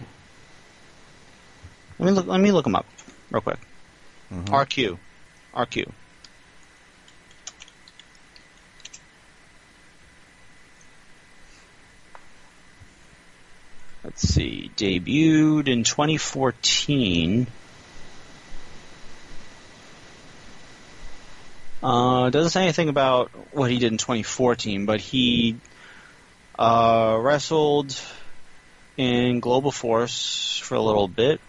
Let me look. Let me look him up real quick. RQ, RQ. Let's see. Debuted in 2014. Uh, doesn't say anything about what he did in 2014, but he uh, wrestled in Global Force for a little bit.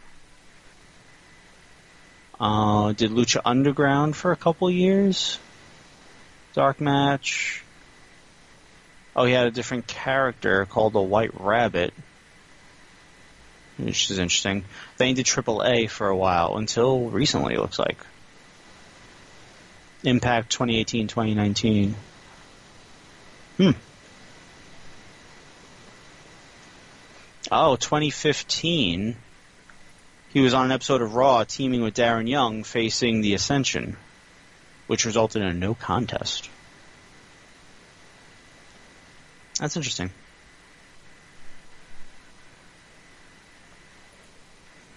Uh, did Lucha Underground for a couple years. Dark match. Oh, he had a different character called the White Rabbit, which is interesting. They he did Triple A for a while until recently. It looks like. Impact 2018 2019. Hmm. Oh, 2015. He was on an episode of Raw teaming with Darren Young facing the Ascension, which resulted in a no contest. That's interesting.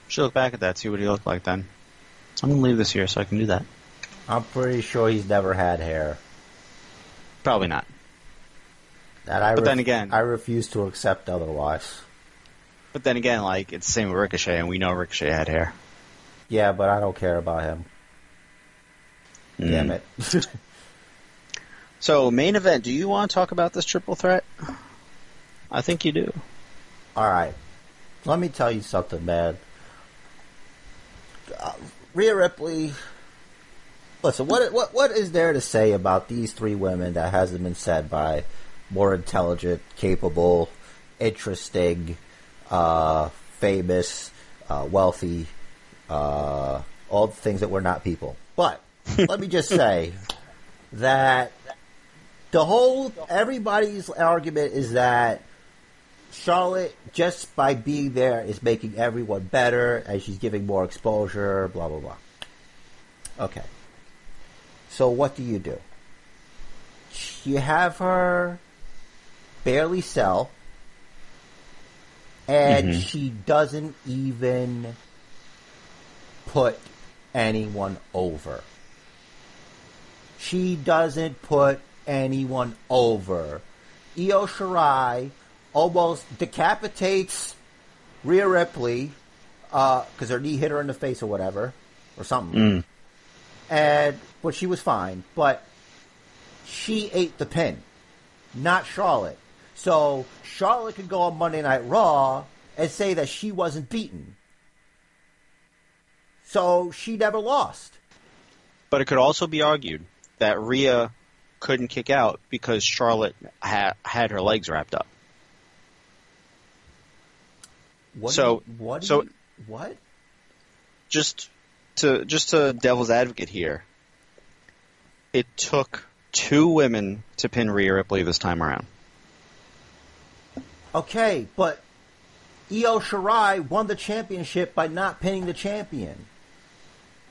Should look back at that, see what he looked like then. I'm gonna leave this here so I can do that. I'm pretty sure he's never had hair. Probably not. That I But then again- I refuse to accept otherwise. But then again, like it's the same with Ricochet, and we know Ricochet had hair. Yeah, but I don't care about him. Damn Mm. it. [LAUGHS] So, main event. Do you want to talk about this triple threat? I think you do. All right. Let me tell you something, man. Uh, Rhea Ripley. Listen, what what what is there to say about these three women that hasn't been said by more intelligent, capable, interesting, uh, famous, uh, wealthy, uh, all the things that were not people? But [LAUGHS] let me just say that the whole everybody's argument is that Charlotte, just by being there, is making everyone better, and she's giving more exposure. Blah blah blah. Okay. So what do you do? You have her barely sell, and Mhm. she doesn't even put anyone over. She doesn't put anyone over. Io Shirai almost decapitates Rhea Ripley because her knee hit her in the face or whatever, or something. Mm. And but she was fine. But she ate the pin, not Charlotte. So Charlotte could go on Monday Night Raw and say that she wasn't beaten. So she never lost. But it could also be argued that Rhea couldn't kick out because Charlotte ha- had her legs wrapped up. What So- you- what? so- you- what? Just to just to devil's advocate here, it took two women to pin Rhea Ripley this time around. Okay, but Io Shirai won the championship by not pinning the champion.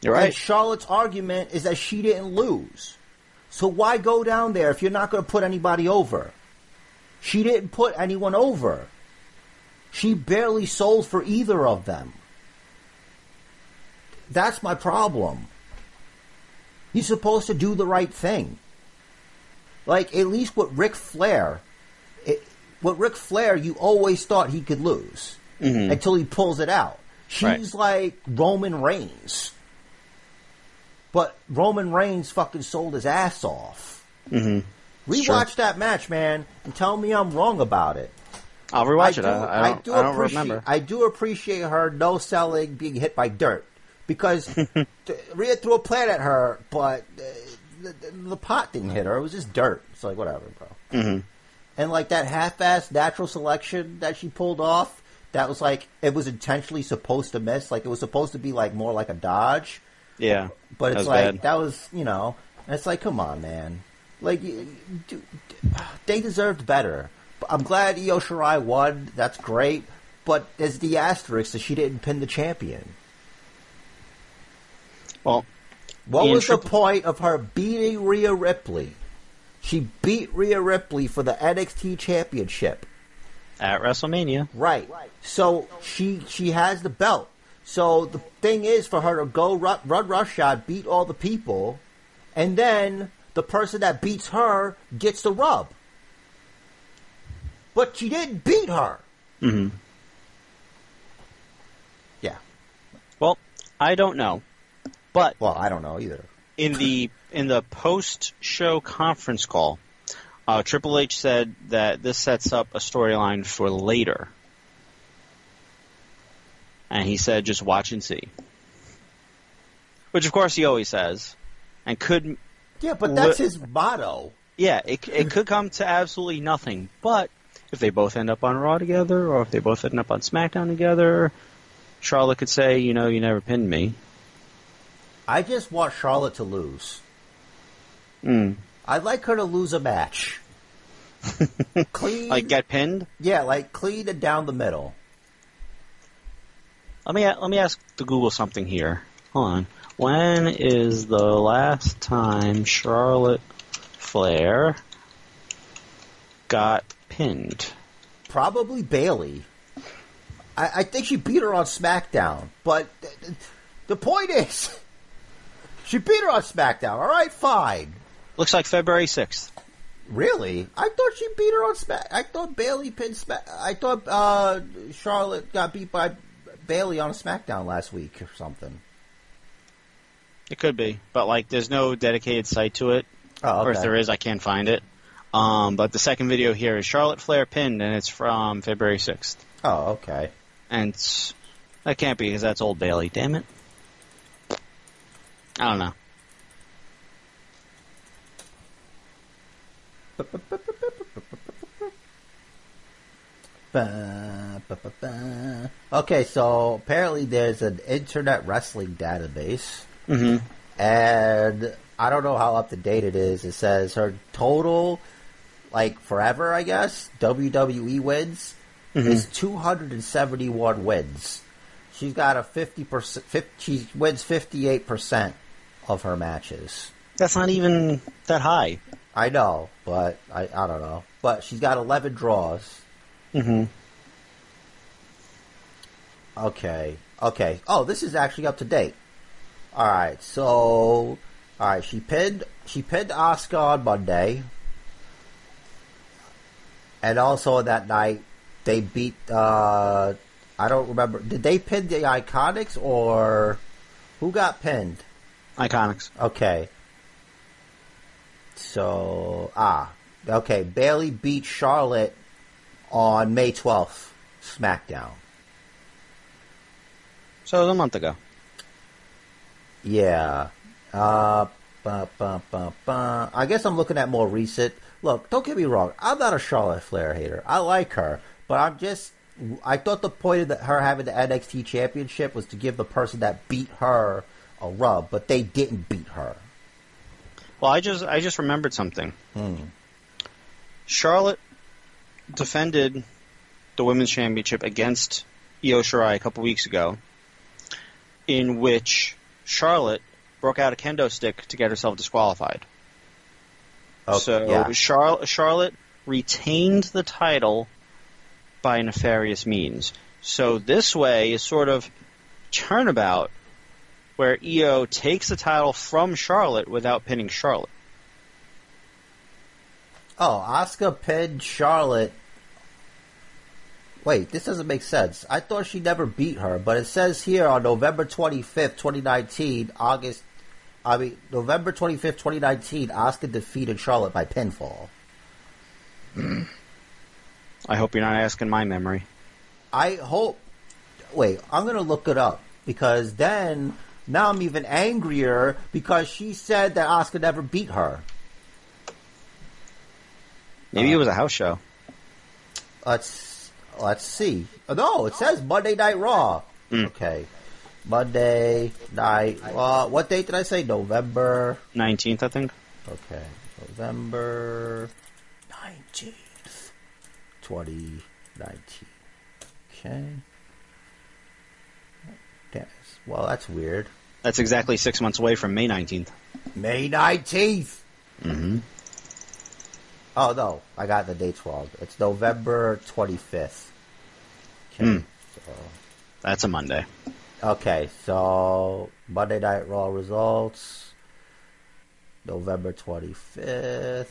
You're And right. Charlotte's argument is that she didn't lose. So why go down there if you're not going to put anybody over? She didn't put anyone over. She barely sold for either of them. That's my problem. You're supposed to do the right thing. Like, at least with Ric Flair, it, with Ric Flair, you always thought he could lose until he pulls it out. She's like Roman Reigns. But Roman Reigns fucking sold his ass off. Mm-hmm. Rewatch that match, man, and tell me I'm wrong about it. I'll rewatch it. do, I, I don't, I don't appreciate, remember. I do appreciate her no selling, being hit by dirt because [LAUGHS] th- Rhea threw a plant at her, but uh, the, the, the pot didn't hit her. It was just dirt. It's like whatever, bro. Mhm. And like that half-assed natural selection that she pulled off, that was like it was intentionally supposed to miss. Like it was supposed to be like more like a dodge, yeah, but it's like bad. that was you know. And it's like, come on, man. Like, you- they deserved better. I'm glad Io Shirai won. That's great. But there's the asterisk that she didn't pin the champion. Well, What was the point of her beating Rhea Ripley? She beat Rhea Ripley for the NXT championship. at WrestleMania, Right. So she she has the belt. So the thing is for her to go run, run roughshod, beat all the people, and then the person that beats her gets the rub. But she didn't beat her. Mhm. Yeah. well, I don't know, but Well, I don't know either. in the in the post show conference call, uh, Triple H said that this sets up a storyline for later, and he said just watch and see, which of course he always says, and could Yeah, but that's his motto. yeah it it could come to absolutely nothing, but if they both end up on Raw together, or if they both end up on SmackDown together, Charlotte could say, you know, you never pinned me. I just want Charlotte to lose. Mm. I'd like her to lose a match. [LAUGHS] clean, Like get pinned. yeah, like clean and down the middle. Let me let me ask the Google something here. Hold on. When is the last time Charlotte Flair got pinned? Probably Bayley. I, I think she beat her on SmackDown, but th- th- the point is, [LAUGHS] she beat her on SmackDown. All right, fine. Looks like February sixth. Really? I thought she beat her on Smack. I thought Bayley pinned Smack. I thought uh, Charlotte got beat by Bayley on a SmackDown last week or something. It could be, but like, there's no dedicated site to it, Oh, or if there is, I can't find it. Um, but the second video here is Charlotte Flair pinned, and it's from February sixth. Oh, okay. And that can't be because that's old Bayley. Damn it. I don't know. Okay, so apparently there's an internet wrestling database, hmm and I don't know how up to date it is. It says her total, like forever, I guess, WWE wins is 271 wins. She's got a 50%, 50, she wins 58% of her matches. That's not even that high. I know, but I, I don't know. But she's got 11 draws. Mm-hmm. Okay. Okay. Oh, this is actually up to date. All right. So, all right. She pinned. She pinned Asuka on Monday, and also that night they beat. uh I don't remember. Did they pin the Iconics or who got pinned? Iconics. Okay. So ah, okay. Bayley beat Charlotte on May twelfth, SmackDown. So it was a month ago. Yeah. Uh, ba, ba, ba, ba. I guess I'm looking at more recent. Look, don't get me wrong. I'm not a Charlotte Flair hater. I like her, but I'm just. I thought the point of the, her having the NXT championship was to give the person that beat her a rub, but they didn't beat her. Well, I just I just remembered something. Hmm. Charlotte defended the women's championship against Io Shirai a couple weeks ago, in which Charlotte broke out a kendo stick to get herself disqualified. Oh, so yeah. Char- Charlotte retained the title by nefarious means. So this way is sort of turnabout where Io takes the title from Charlotte without pinning Charlotte. Oh, Asuka pinned Charlotte. Wait, this doesn't make sense. I thought she never beat her, but it says here on November 25th, 2019, August, I mean, November 25th, 2019, Asuka defeated Charlotte by pinfall. [CLEARS THROAT] I hope you're not asking my memory. I hope. Wait, I'm gonna look it up because then now I'm even angrier because she said that Asuka never beat her. Maybe it was a house show. Let's let's see. No, it says Monday Night Raw. Mm. Okay, Monday Night. Raw. what date did I say? November. 19th, I think. Okay, November nineteenth, twenty nineteen. Okay. Yes. Well, that's weird. That's exactly six months away from May 19th. May 19th. Mm-hmm. Oh, no. I got the dates wrong. It's November 25th. Okay. Hmm. So, That's a Monday. Okay, so Monday Night Raw results. November 25th.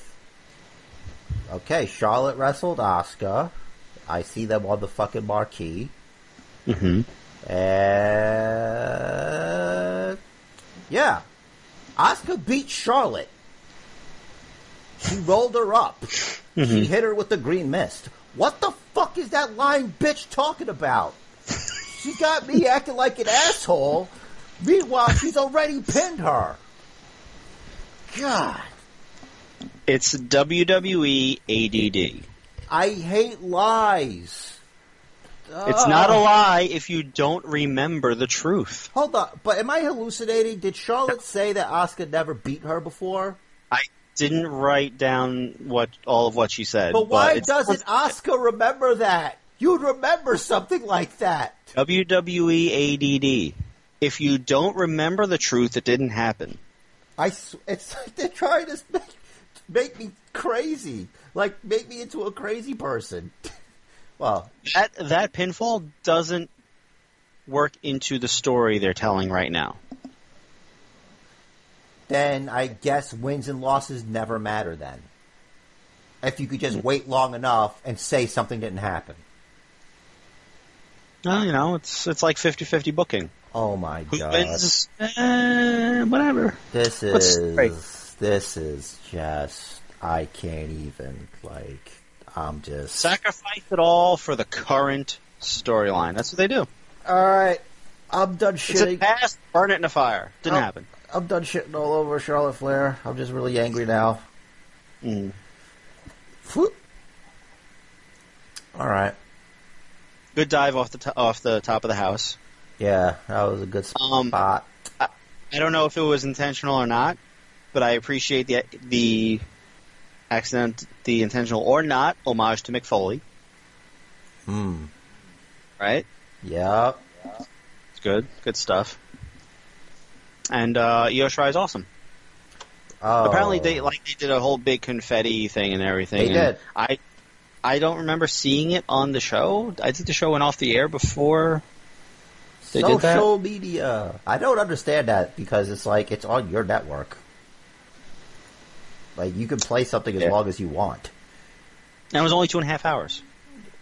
Okay, Charlotte wrestled Asuka. I see them on the fucking marquee. Mm-hmm. And yeah, Asuka beat Charlotte. She rolled her up. She hit her with the green mist. What the fuck is that lying bitch talking about? She got me acting like an asshole. Meanwhile, she's already pinned her. God, It's WWE ADD. I hate lies. It's not a lie if you don't remember the truth. Hold on, but am I hallucinating? Did Charlotte say that Asuka never beat her before? I didn't write down what all of what she said. But why it's- doesn't Asuka remember that? You'd remember something like that. WWE ADD? If you don't remember the truth, it didn't happen. I, s- it's like they're trying to make, make me crazy, like make me into a crazy person. [LAUGHS] well, That that pinfall doesn't work into the story they're telling right now. then I guess wins and losses never matter. Then, if you could just hmm. wait long enough and say something didn't happen. Well, you know, it's it's like 50-50 booking. Oh my Who god, wins? Eh, whatever. this What's is great? this is just I can't even like. I'm just Sacrifice it all for the current storyline. That's what they do. all right. I'm done It's a shitting. past. Burn it in a fire. Didn't Oh. happen. I'm done shitting all over Charlotte Flair. I'm just really angry now. Mm. All right. Good dive off the to- off the top of the house. Yeah, that was a good Um, spot. I don't know if it was intentional or not, but I appreciate the the accident, the intentional or not homage to Mick Foley. Hmm. Right? Yep. It's good. Good stuff. And uh, Io Shirai is awesome. Oh. Apparently, they like they did a whole big confetti thing and everything. They and did. I I don't remember seeing it on the show. I think the show went off the air before they did that. social media. I don't understand that because it's like it's on your network. Like you can play something as Yeah. long as you want. And it was only two and a half hours.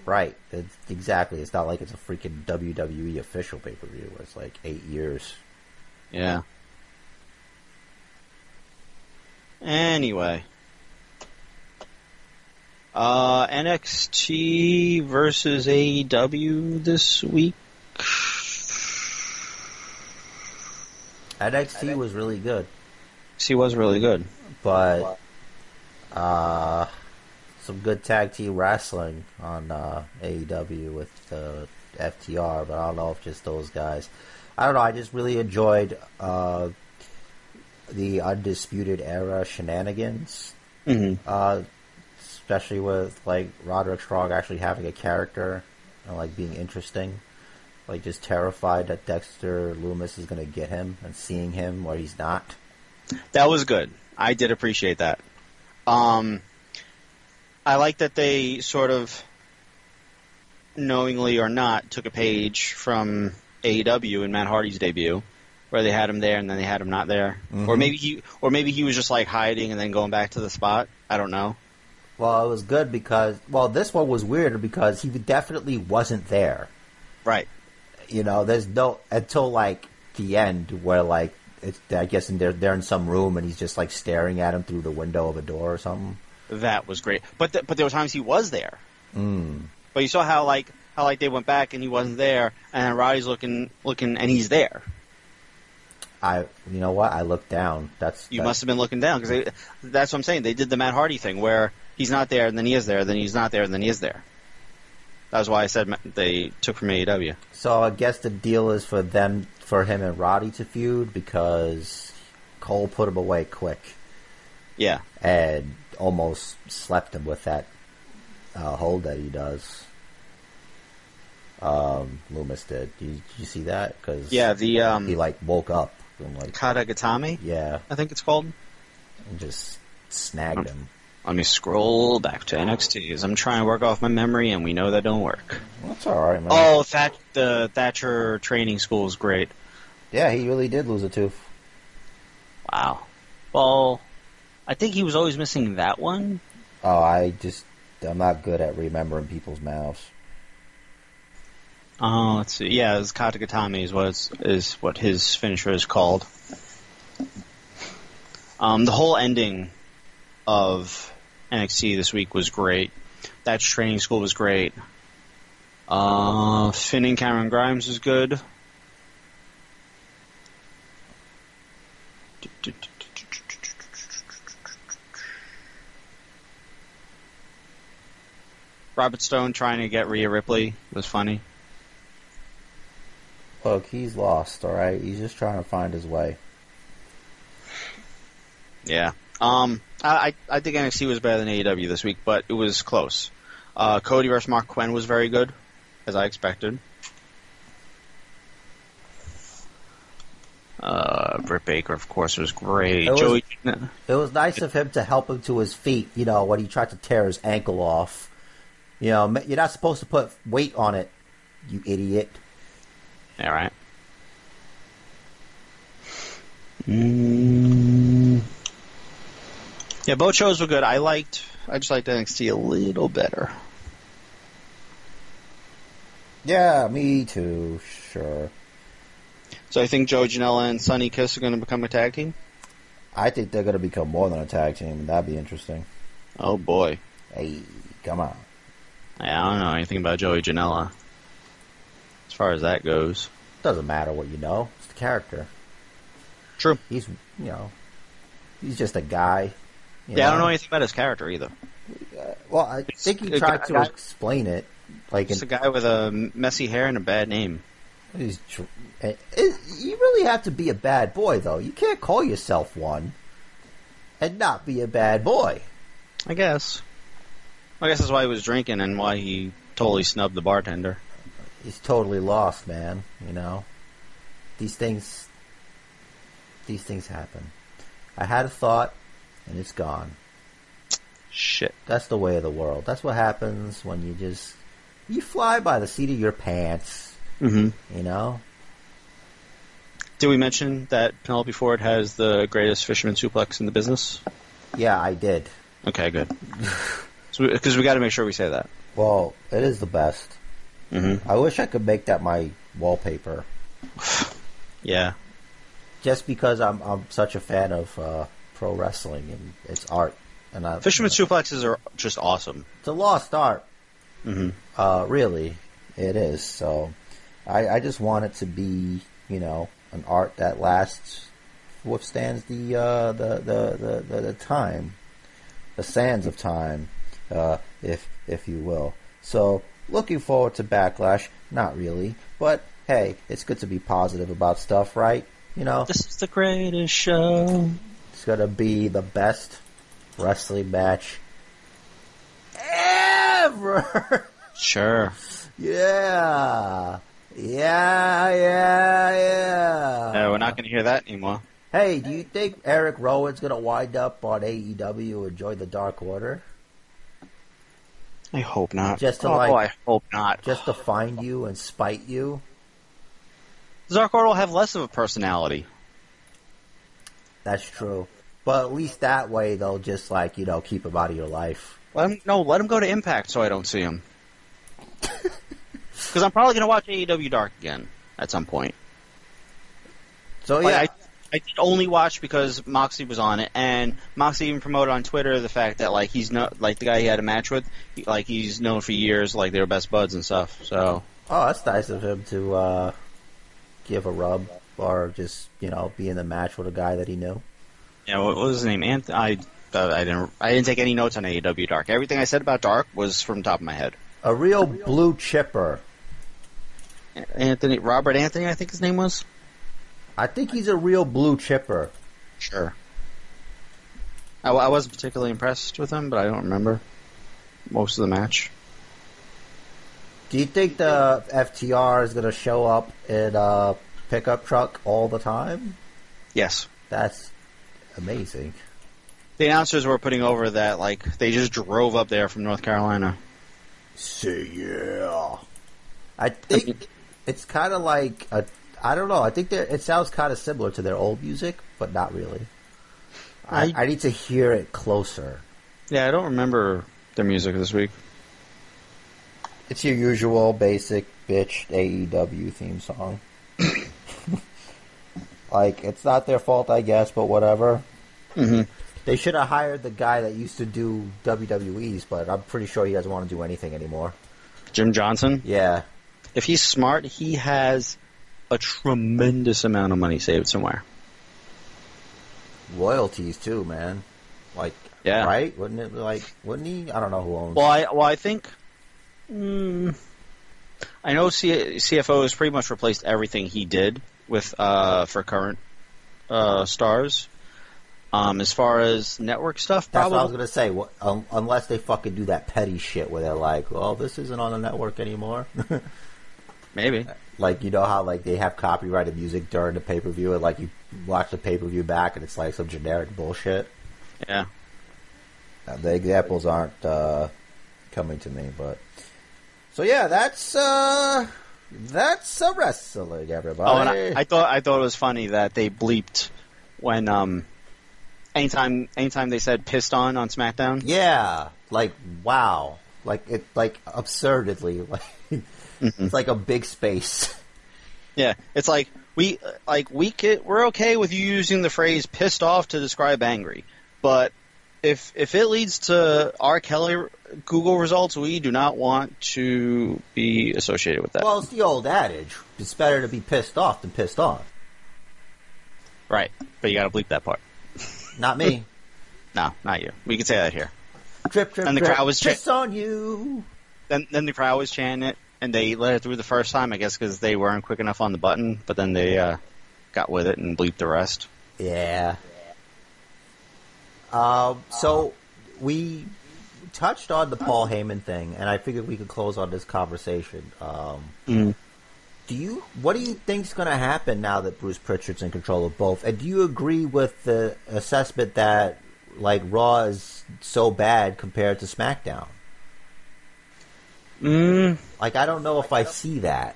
Right. It's, exactly. It's not like it's a freaking WWE official pay per view. It's like eight years. Yeah. Anyway. Uh, NXT versus AEW this week. NXT was really good. She was really good. but uh, some good tag team wrestling on uh, AEW with uh, FTR, but I don't know if just those guys. I don't know. I just really enjoyed uh, the Undisputed Era shenanigans, Mm-hmm. uh, especially with like Roderick Strong actually having a character and like being interesting. Like just terrified that Dexter Lumis is going to get him and seeing him where he's not. That was good. I did appreciate that. Um, I like that they sort of, knowingly or not, took a page from AEW in Matt Hardy's debut, where they had him there and then they had him not there, or maybe he, or maybe he was just like hiding and then going back to the spot. I don't know. Well, it was good because well, this one was weirder because he definitely wasn't there. Right. You know, there's no until like the end where like it's I guess in they're they're in some room and he's just like staring at him through the window of a door or something. That was great. But th- but there were times he was there. Mm. But you saw how like how like they went back and he wasn't there, and then Roddy's looking looking and he's there. I you know what I looked down. That's You that- must have been looking down because that's what I'm saying. They did the Matt Hardy thing where he's not there and then he is there, then he's not there and then he is there. That was why I said they took from AEW. So I guess the deal is for them, for him and Roddy to feud because Cole put him away quick Yeah, and almost slept him with that uh, hold that he does. Um, Lumis did. Did you, did you see that? Because yeah. The um, he like woke up and like Katagatame, yeah, I think it's called. and just snagged him. Let me scroll back to NXT as I'm trying to work off my memory, and we know that don't work. That's all right, man. Oh, that the Thatcher training school is great. yeah, he really did lose a tooth. Wow. Well, I think he was always missing that one. Oh, I just I'm not good at remembering people's mouths. Oh, let's see. Yeah, it's Katagatame is what it's- is what his finisher is called. Um, the whole ending of NXT this week was great. That training school was great. Uh, Finn and Cameron Grimes was good. Robert Stone trying to get Rhea Ripley was funny. Look, he's lost. All right, he's just trying to find his way. Yeah. Um, I, I think NXT was better than AEW this week, but it was close. Uh, Cody versus Marq Quen was very good, as I expected. Uh, Britt Baker, of course, was great. It was- Joey, It was nice of him to help him to his feet. You know when he tried to tear his ankle off. You know you're not supposed to put weight on it, you idiot. all right. Mm. Yeah, both shows were good. I liked. I just liked NXT a little better. Yeah, me too. Sure. So I think Joe Janela and Sonny Kiss are going to become a tag team. I think they're going to become more than a tag team, and that'd be interesting. Oh boy. Hey, come on. I don't know anything about Joey Janela. As far as that goes. Doesn't matter what you know. It's the character. True. He's you know, he's just a guy. Yeah, I don't know anything about his character either. Uh, well, I It's think he tried guy- to explain it. Like, Just in, a guy with a messy hair and a bad name. He's, it, it, eh, eh, you really have to be a bad boy, though. You can't call yourself one and not be a bad boy. I guess. I guess that's why he was drinking and why he totally snubbed the bartender. He's totally lost, man. You know, these things, these things happen. I had a thought, and it's gone. Shit. That's the way of the world. That's what happens when you just you fly by the seat of your pants. Mm-hmm. You know, Did we mention that Penelope Ford has the greatest fisherman suplex in the business? yeah, I did. Okay, good. [LAUGHS] Because we got to make sure we say that. Well, it is the best. Mm-hmm. I wish I could make that my wallpaper, [SIGHS] Yeah. just because I'm I'm such a fan of uh, pro wrestling and its art. And I, Fisherman suplexes are just awesome. it's a lost art. Mm-hmm. Uh, really, it is. So, I, I just want it to be, you know, an art that lasts, withstands the uh, the, the, the, the the time, the sands of time, uh, if if you will. So, looking forward to backlash. Not really, but hey, it's good to be positive about stuff, right? You know, This is the greatest show. It's gonna be the best wrestling match ever. [LAUGHS] Sure. Yeah. Yeah, yeah, yeah. Uh, we're not going to hear that anymore. Hey, do you think Eric Rowan's going to wind up on AEW and join the Dark Order? I hope not. Just to, oh, like- I hope not. Just to find you and spite you? Zarkor will have less of a personality. That's true. But at least that way they'll just, like, you know, keep him out of your life. Let him no. Let him go to Impact so I don't see him. [LAUGHS] Because I'm probably going to watch AEW Dark again at some point. So, Like, yeah. I, I did only watch because Moxie was on it, and Moxie even promoted on Twitter the fact that like he's not like the guy he had a match with, he, like he's known for years, like they were best buds and stuff. So Oh, that's nice of him to uh, give a rub or just, you know, be in the match with a guy that he knew. yeah, what, was his name? Anth- I uh, I didn't I didn't take any notes on AEW Dark. Everything I said about Dark was from the top of my head. A real blue chipper. Anthony Robert Anthony, I think his name was. I think he's a real blue chipper. Sure. I, I wasn't particularly impressed with him, but I don't remember most of the match. Do you think the FTR is going to show up in a pickup truck all the time? Yes. That's amazing. The announcers were putting over that like they just drove up there from North Carolina. See, yeah. I think it's kind of like a. I don't know. I think it sounds kind of similar to their old music, but not really. I, I- I need to hear it closer. Yeah, I don't remember their music this week. It's your usual basic bitch AEW theme song. [CLEARS THROAT] like it's not their fault, I guess, but whatever. Mhm. They should have hired the guy that used to do WWE's, but I'm pretty sure he doesn't want to do anything anymore. Jim Johnson. Yeah, If he's smart, he has a tremendous amount of money saved somewhere. royalties too, man. Like, Yeah. right? Wouldn't it? Like, wouldn't he? I don't know who owns. Well, I well I think. Mm, I know C- CFO$ has pretty much replaced everything he did with uh, for current uh, stars. Um, as far as network stuff, That's probably what I was gonna say. What, um, unless they fucking do that petty shit where they're like, "Well, this isn't on the network anymore." [LAUGHS] maybe. like you know how like they have copyrighted music during the pay per view, and like you watch the pay per view back, and it's like some generic bullshit. Yeah. Uh, the examples aren't uh, coming to me, but so yeah, that's uh, that's a wrestling, everybody. Oh, and I, I thought I thought it was funny that they bleeped when um, anytime anytime they said "pissed on" on SmackDown. yeah, like wow, like it, like absurdly, [LAUGHS] like it's like a big space. Yeah, it's like we like we could, we're okay with you using the phrase "pissed off" to describe angry, but if if it leads to R. Kelly Google results, we do not want to be associated with that. well, it's the old adage: it's better to be pissed off than pissed on. right, but you got to bleep that part. Not me. [LAUGHS] No, not you. We can say that here. drip, drip, And the drip, crowd was cha- on you. Then then the crowd was chanting it, and they let it through the first time, I guess, because they weren't quick enough on the button. But then they uh, got with it and bleeped the rest. Yeah. Um, so we touched on the Paul Heyman thing, and I figured we could close on this conversation. Um, Mm. Do you? What do you think's going to happen now that Bruce Pritchard's in control of both? And do you agree with the assessment that like Raw is so bad compared to SmackDown? Mm, Like, I don't know if I see that.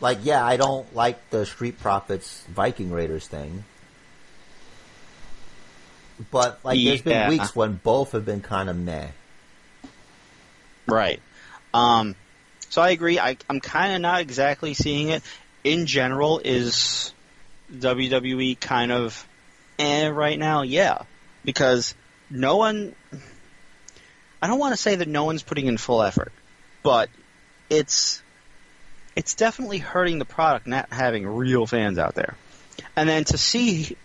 Like, yeah, I don't like the Street Profits Viking Raiders thing. But, like, there's been weeks when both have been kind of meh. Right. Um, so I agree. I, I'm kind of not exactly seeing it. In general, is WWE kind of eh right now? Yeah, because no one. I don't want to say that no one's putting in full effort, but it's it's definitely hurting the product not having real fans out there. And then to see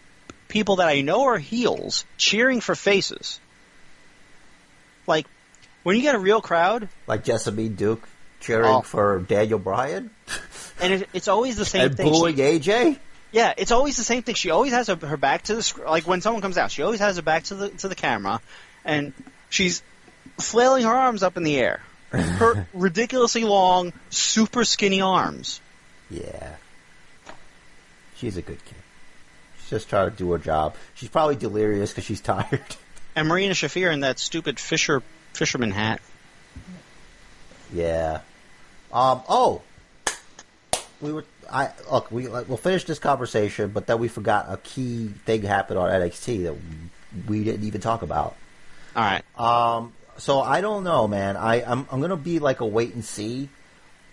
people that I know are heels cheering for faces, like when you get a real crowd, Like Jessamyn Duke cheering Oh. for Daniel Bryan and it, it's always the same and thing. booing She, AJ. yeah, it's always the same thing. She always has her, her back to the sc- like when someone comes out. She always has her back to the to the camera, and she's flailing her arms up in the air, her [LAUGHS] ridiculously long, super skinny arms. Yeah. She's a good kid. Just trying to do her job. She's probably delirious because she's [LAUGHS] tired. And Marina Shafir in that stupid fisher fisherman hat. yeah. Um. Oh. We were. I look. We like, we'll finish this conversation, but then we forgot a key thing happened on NXT that we didn't even talk about. All right. Um, so I don't know, man. I I'm I'm gonna be like a wait and see,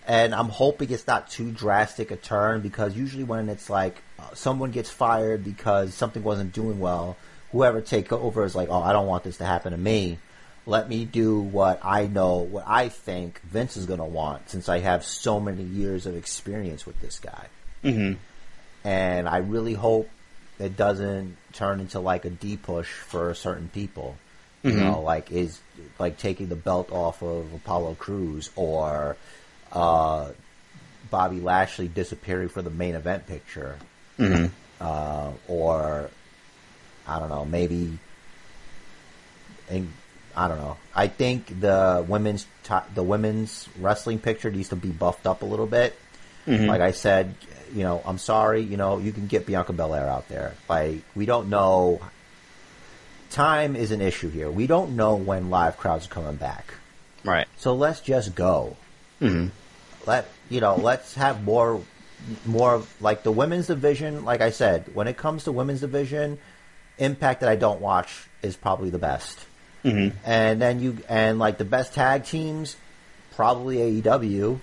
and I'm hoping it's not too drastic a turn because usually when it's like uh, someone gets fired because something wasn't doing well, whoever take over is like, oh, I don't want this to happen to me. Let me do what I know, what I think Vince is gonna want, since I have so many years of experience with this guy. Mm-hmm. And I really hope it doesn't turn into like a D push for certain people. You Mhm. know, like is like taking the belt off of Apollo Crews or uh, Bobby Lashley disappearing for the main event picture, Mm-hmm. uh, or I don't know, maybe. And I don't know. I think the women's the women's wrestling picture needs to be buffed up a little bit. Mhm. Like I said, you know, I'm sorry. You know, you can get Bianca Belair out there. Like we don't know. Time is an issue here. We don't know when live crowds are coming back. Right. So let's just go. Mm-hmm. Let you know. Let's have more, more of like the women's division. Like I said, when it comes to women's division, Impact that I don't watch is probably the best. Mm-hmm. And then you and like the best tag teams, probably AEW,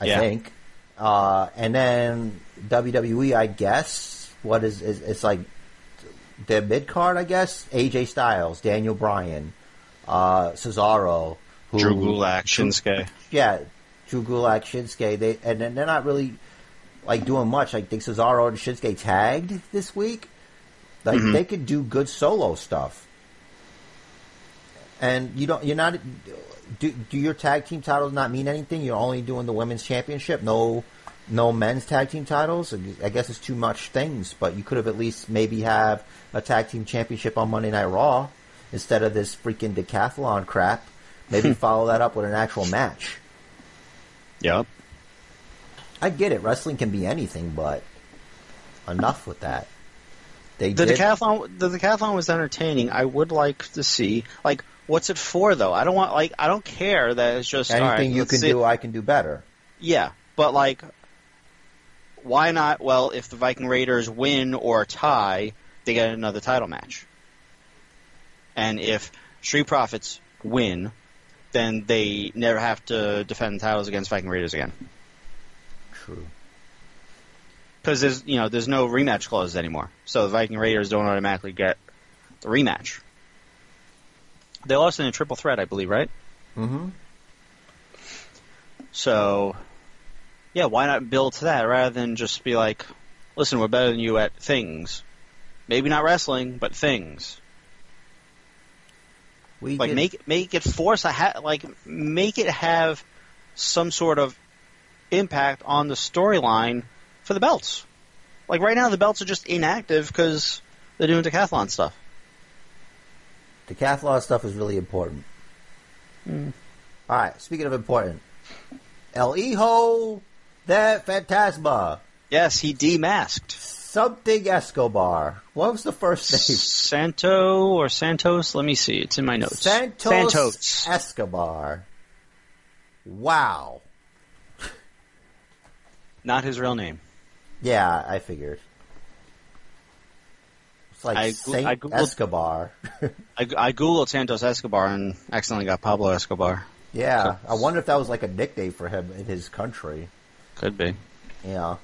I Yeah. think. Uh, and then WWE, I guess. What is, is it's like the mid card? I guess AJ Styles, Daniel Bryan, uh, Cesaro, who, Drew Gulak, Shinsuke. yeah, Drew Gulak, Shinsuke. They and then they're not really like doing much. I think Cesaro and Shinsuke tagged this week. Like Mhm. they could do good solo stuff. And you don't. You're not. Do, do your tag team titles not mean anything? You're only doing the women's championship. No, no men's tag team titles. I guess it's too much things. But you could have at least maybe have a tag team championship on Monday Night Raw instead of this freaking decathlon crap. Maybe [LAUGHS] follow that up with an actual match. Yep. I get it. Wrestling can be anything, but enough with that. They The did. decathlon, the decathlon was entertaining. I would like to see, like, what's it for though? I don't want, like, I don't care that it's just anything right, you can see- do, I can do better. Yeah, but like, why not? Well, if the Viking Raiders win or tie, they get another title match. And if Street Profits win, then they never have to defend titles against Viking Raiders again. True. Because there's you know there's no rematch clause anymore, so the Viking Raiders don't automatically get the rematch. They lost in a triple threat, I believe, right? Mm-hmm. So, yeah, why not build to that rather than just be like, listen, we're better than you at things. Maybe not wrestling, but things. We Like did- make make it force a ha- like make it have some sort of impact on the storyline for the belts. Like right now, the belts are just inactive because they're doing decathlon stuff. decathlon stuff is really important. Hmm. All right. Speaking of important, El Hijo de Fantasma, Yes, he demasked something Escobar. What was the first name? Santo or Santos. Let me see. It's in my notes. Santos, Santos. Escobar. Wow. Not his real name. Yeah, I figured. It's like I Saint I googled- Escobar. [LAUGHS] I, I googled Santos Escobar and accidentally got Pablo Escobar. yeah, I wonder if that was like a nickname for him in his country. Could be. Yeah.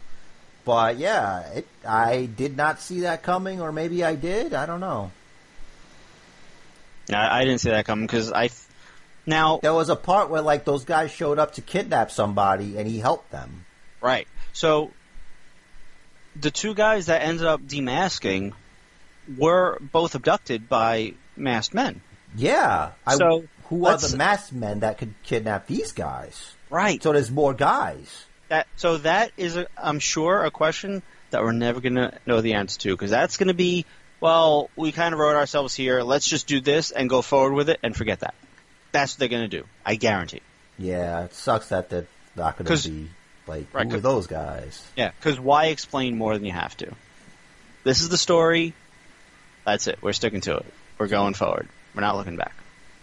But yeah, it, I did not see that coming, or maybe I did. I don't know. I, I didn't see that coming because I. Now, There was a part where like those guys showed up to kidnap somebody, and he helped them. Right. So, the two guys that ended up demasking were both abducted by masked men. Yeah. I, So, who are the masked men that could kidnap these guys? Right. So there's more guys. That so that is, a, I'm sure, a question that we're never going to know the answer to because that's going to be, well, we kind of wrote ourselves here. Let's just do this and go forward with it and forget that. That's what they're going to do. I guarantee. Yeah, it sucks that they're not going to be like Right, who are those guys? Yeah, because why explain more than you have to? This is the story. That's it. We're sticking to it. We're going forward. We're not looking back.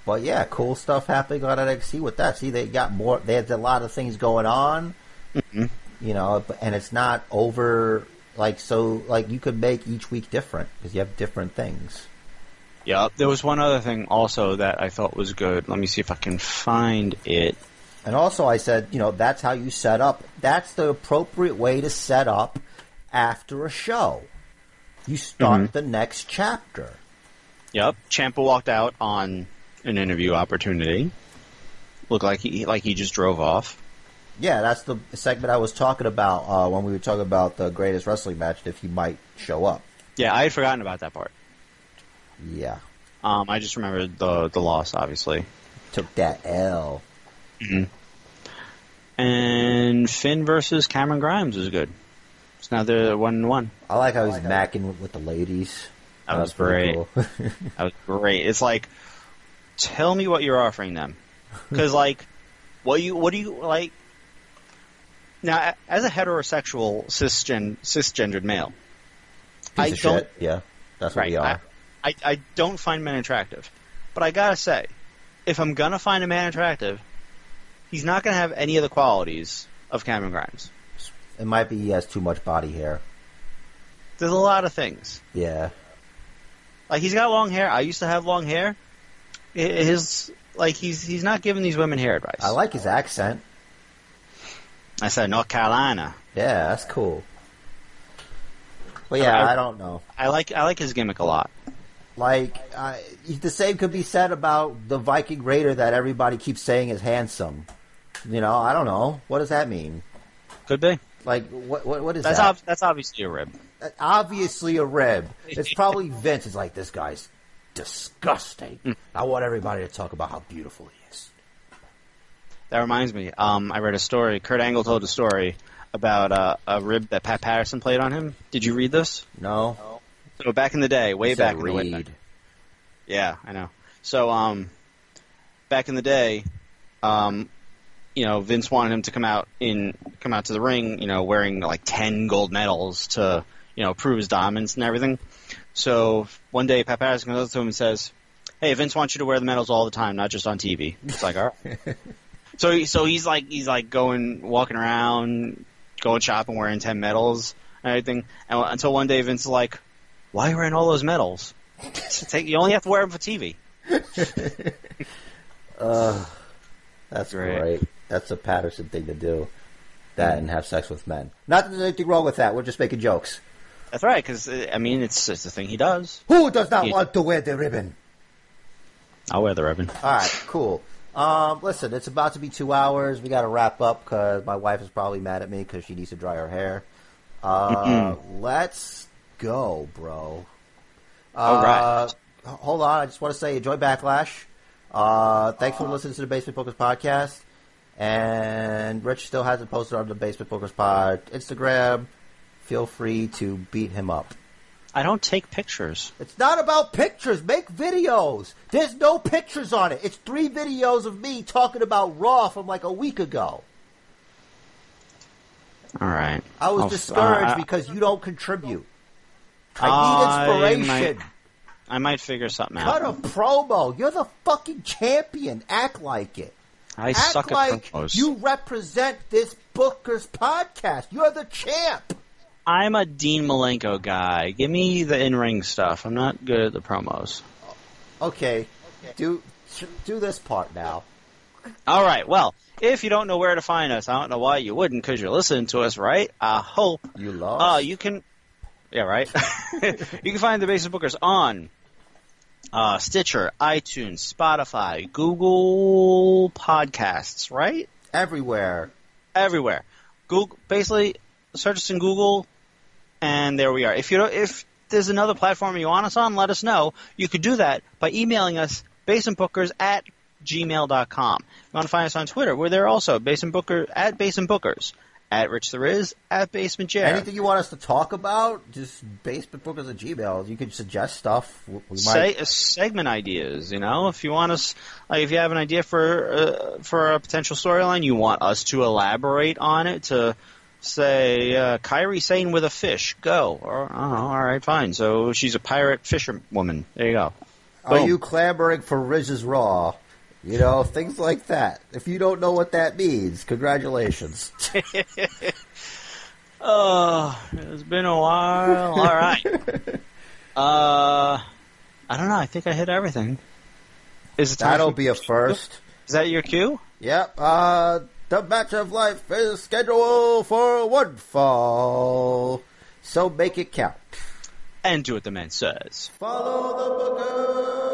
But yeah, cool stuff happening on NXT with that. See, they got more. There's a lot of things going on. Mm-hmm. You know, and it's not over. Like so, like you could make each week different because you have different things. Yeah. There was one other thing also that I thought was good. Let me see if I can find it. And also, I said, you know, that's how you set up. That's the appropriate way to set up after a show. You start Mhm. the next chapter. Yep. Ciampa walked out on an interview opportunity. Looked like he like he just drove off. Yeah, that's the segment I was talking about uh, when we were talking about the greatest wrestling match. If he might show up. Yeah, I had forgotten about that part. Yeah, Um, I just remembered the the loss, obviously. took that L. Mm-hmm. And Finn versus Cameron Grimes was good. It's now they're one and one. I like how he's macking with, with the ladies. That was pretty great. cool. [LAUGHS] That was great. It's like, tell me what you're offering them, because like, what you what do you like? Now, as a heterosexual cisgen cisgendered male, I Piece of don't shit. Yeah, that's what right. we I. I I don't find men attractive, but I gotta say, if I'm gonna find a man attractive, he's not gonna have any of the qualities of Cameron Grimes. It might be he has too much body hair. There's a lot of things. Yeah, Like he's got long hair. I used to have long hair. His like he's he's not giving these women hair advice. I like his accent. I said North Carolina. Yeah, that's cool. But yeah, I- I don't know. I like I like his gimmick a lot. Like, I, the same could be said about the Viking Raider that everybody keeps saying is handsome. You know, I don't know. What does that mean? Could be. Like, what what, what is That's that? ob- that's obviously a rib. Obviously a rib. It's probably Vince. Is like, this guy's disgusting. Hmm. I want everybody to talk about how beautiful he is. That reminds me. Um, I read a story. Kurt Angle told a story about uh, a rib that Pat Patterson played on him. Did you read this? No? So back in the day, way back in the way read. Yeah, I know. So, um, back in the day, um, you know, Vince wanted him to come out in come out to the ring, you know, wearing like ten gold medals to, you know, prove his dominance and everything. So one day, Pat Patterson comes up to him and says, "Hey, Vince wants you to wear the medals all the time, not just on TV." It's like, all right. [LAUGHS] so, so he's like, he's like going, walking around, going shopping, wearing ten medals and everything. And until one day, Vince is like, "Why are you wearing all those medals?" Take, you only have to wear them for TV. [LAUGHS] Uh, that's Great. great. That's a Patterson thing to do. That and have sex with men. Not that there's anything wrong with that. We're just making jokes. That's right, because I mean, it's it's the thing he does. Who does not Yeah. want to wear the ribbon? I'll wear the ribbon. All right, cool. Um, listen, it's about to be two hours. We got to wrap up because my wife is probably mad at me because she needs to dry her hair. Uh, let's go, bro. All Uh, right. h- Hold on, I just want to say enjoy Backlash. Uh, thanks for listening to the Basement Bookers podcast. And Rich still hasn't posted on the Basement Bookers pod Instagram. Feel free to beat him up. I don't take pictures. It's not about pictures. Make videos. There's no pictures on it. It's three videos of me talking about Raw from like a week ago. All right. I was I'll- discouraged uh, because you don't contribute. I I need inspiration. might- I might figure something Cut out. Cut a promo. You're the fucking champion. Act like it. I Act suck at like promos. you represent this Booker's podcast. You're the champ. I'm a Dean Malenko guy. Give me the in-ring stuff. I'm not good at the promos. Okay, do do this part now. All right. Well, if you don't know where to find us, I don't know why you wouldn't, because you're listening to us, right? I hope. You lost. Uh, you can. Yeah, right. [LAUGHS] you can find the Basement Bookers on uh, Stitcher, iTunes, Spotify, Google Podcasts, right? everywhere. Everywhere. Google, basically, search us in Google, and there we are. If you don't, if there's another platform you want us on, let us know. You could do that by emailing us basementbookers at gmail.com. You want to find us on Twitter, we're there also, Basin Booker at Basement Bookers. At Rich the Riz, at Basement Chair. Anything you want us to talk about, just basementbookers at Gmail. You can suggest stuff. We we Say, might. uh, segment ideas, you know, if you want us, like, if you have an idea for uh, for a potential storyline, you want us to elaborate on it, to say uh, Kairi Sane with a fish, go, or I don't know, all right, fine. So she's a pirate fisherwoman. There you go. Are Boom. you clamoring for Riz's Raw? You know, things like that. If you don't know what that means, congratulations. [LAUGHS] Oh, it's been a while. All right. [LAUGHS] Uh, I don't know. I think I hit everything. Is it That'll be a first. Is that your cue? Yep. Uh, the match of life is scheduled for one fall. So make it count. And do what the man says. Follow the booker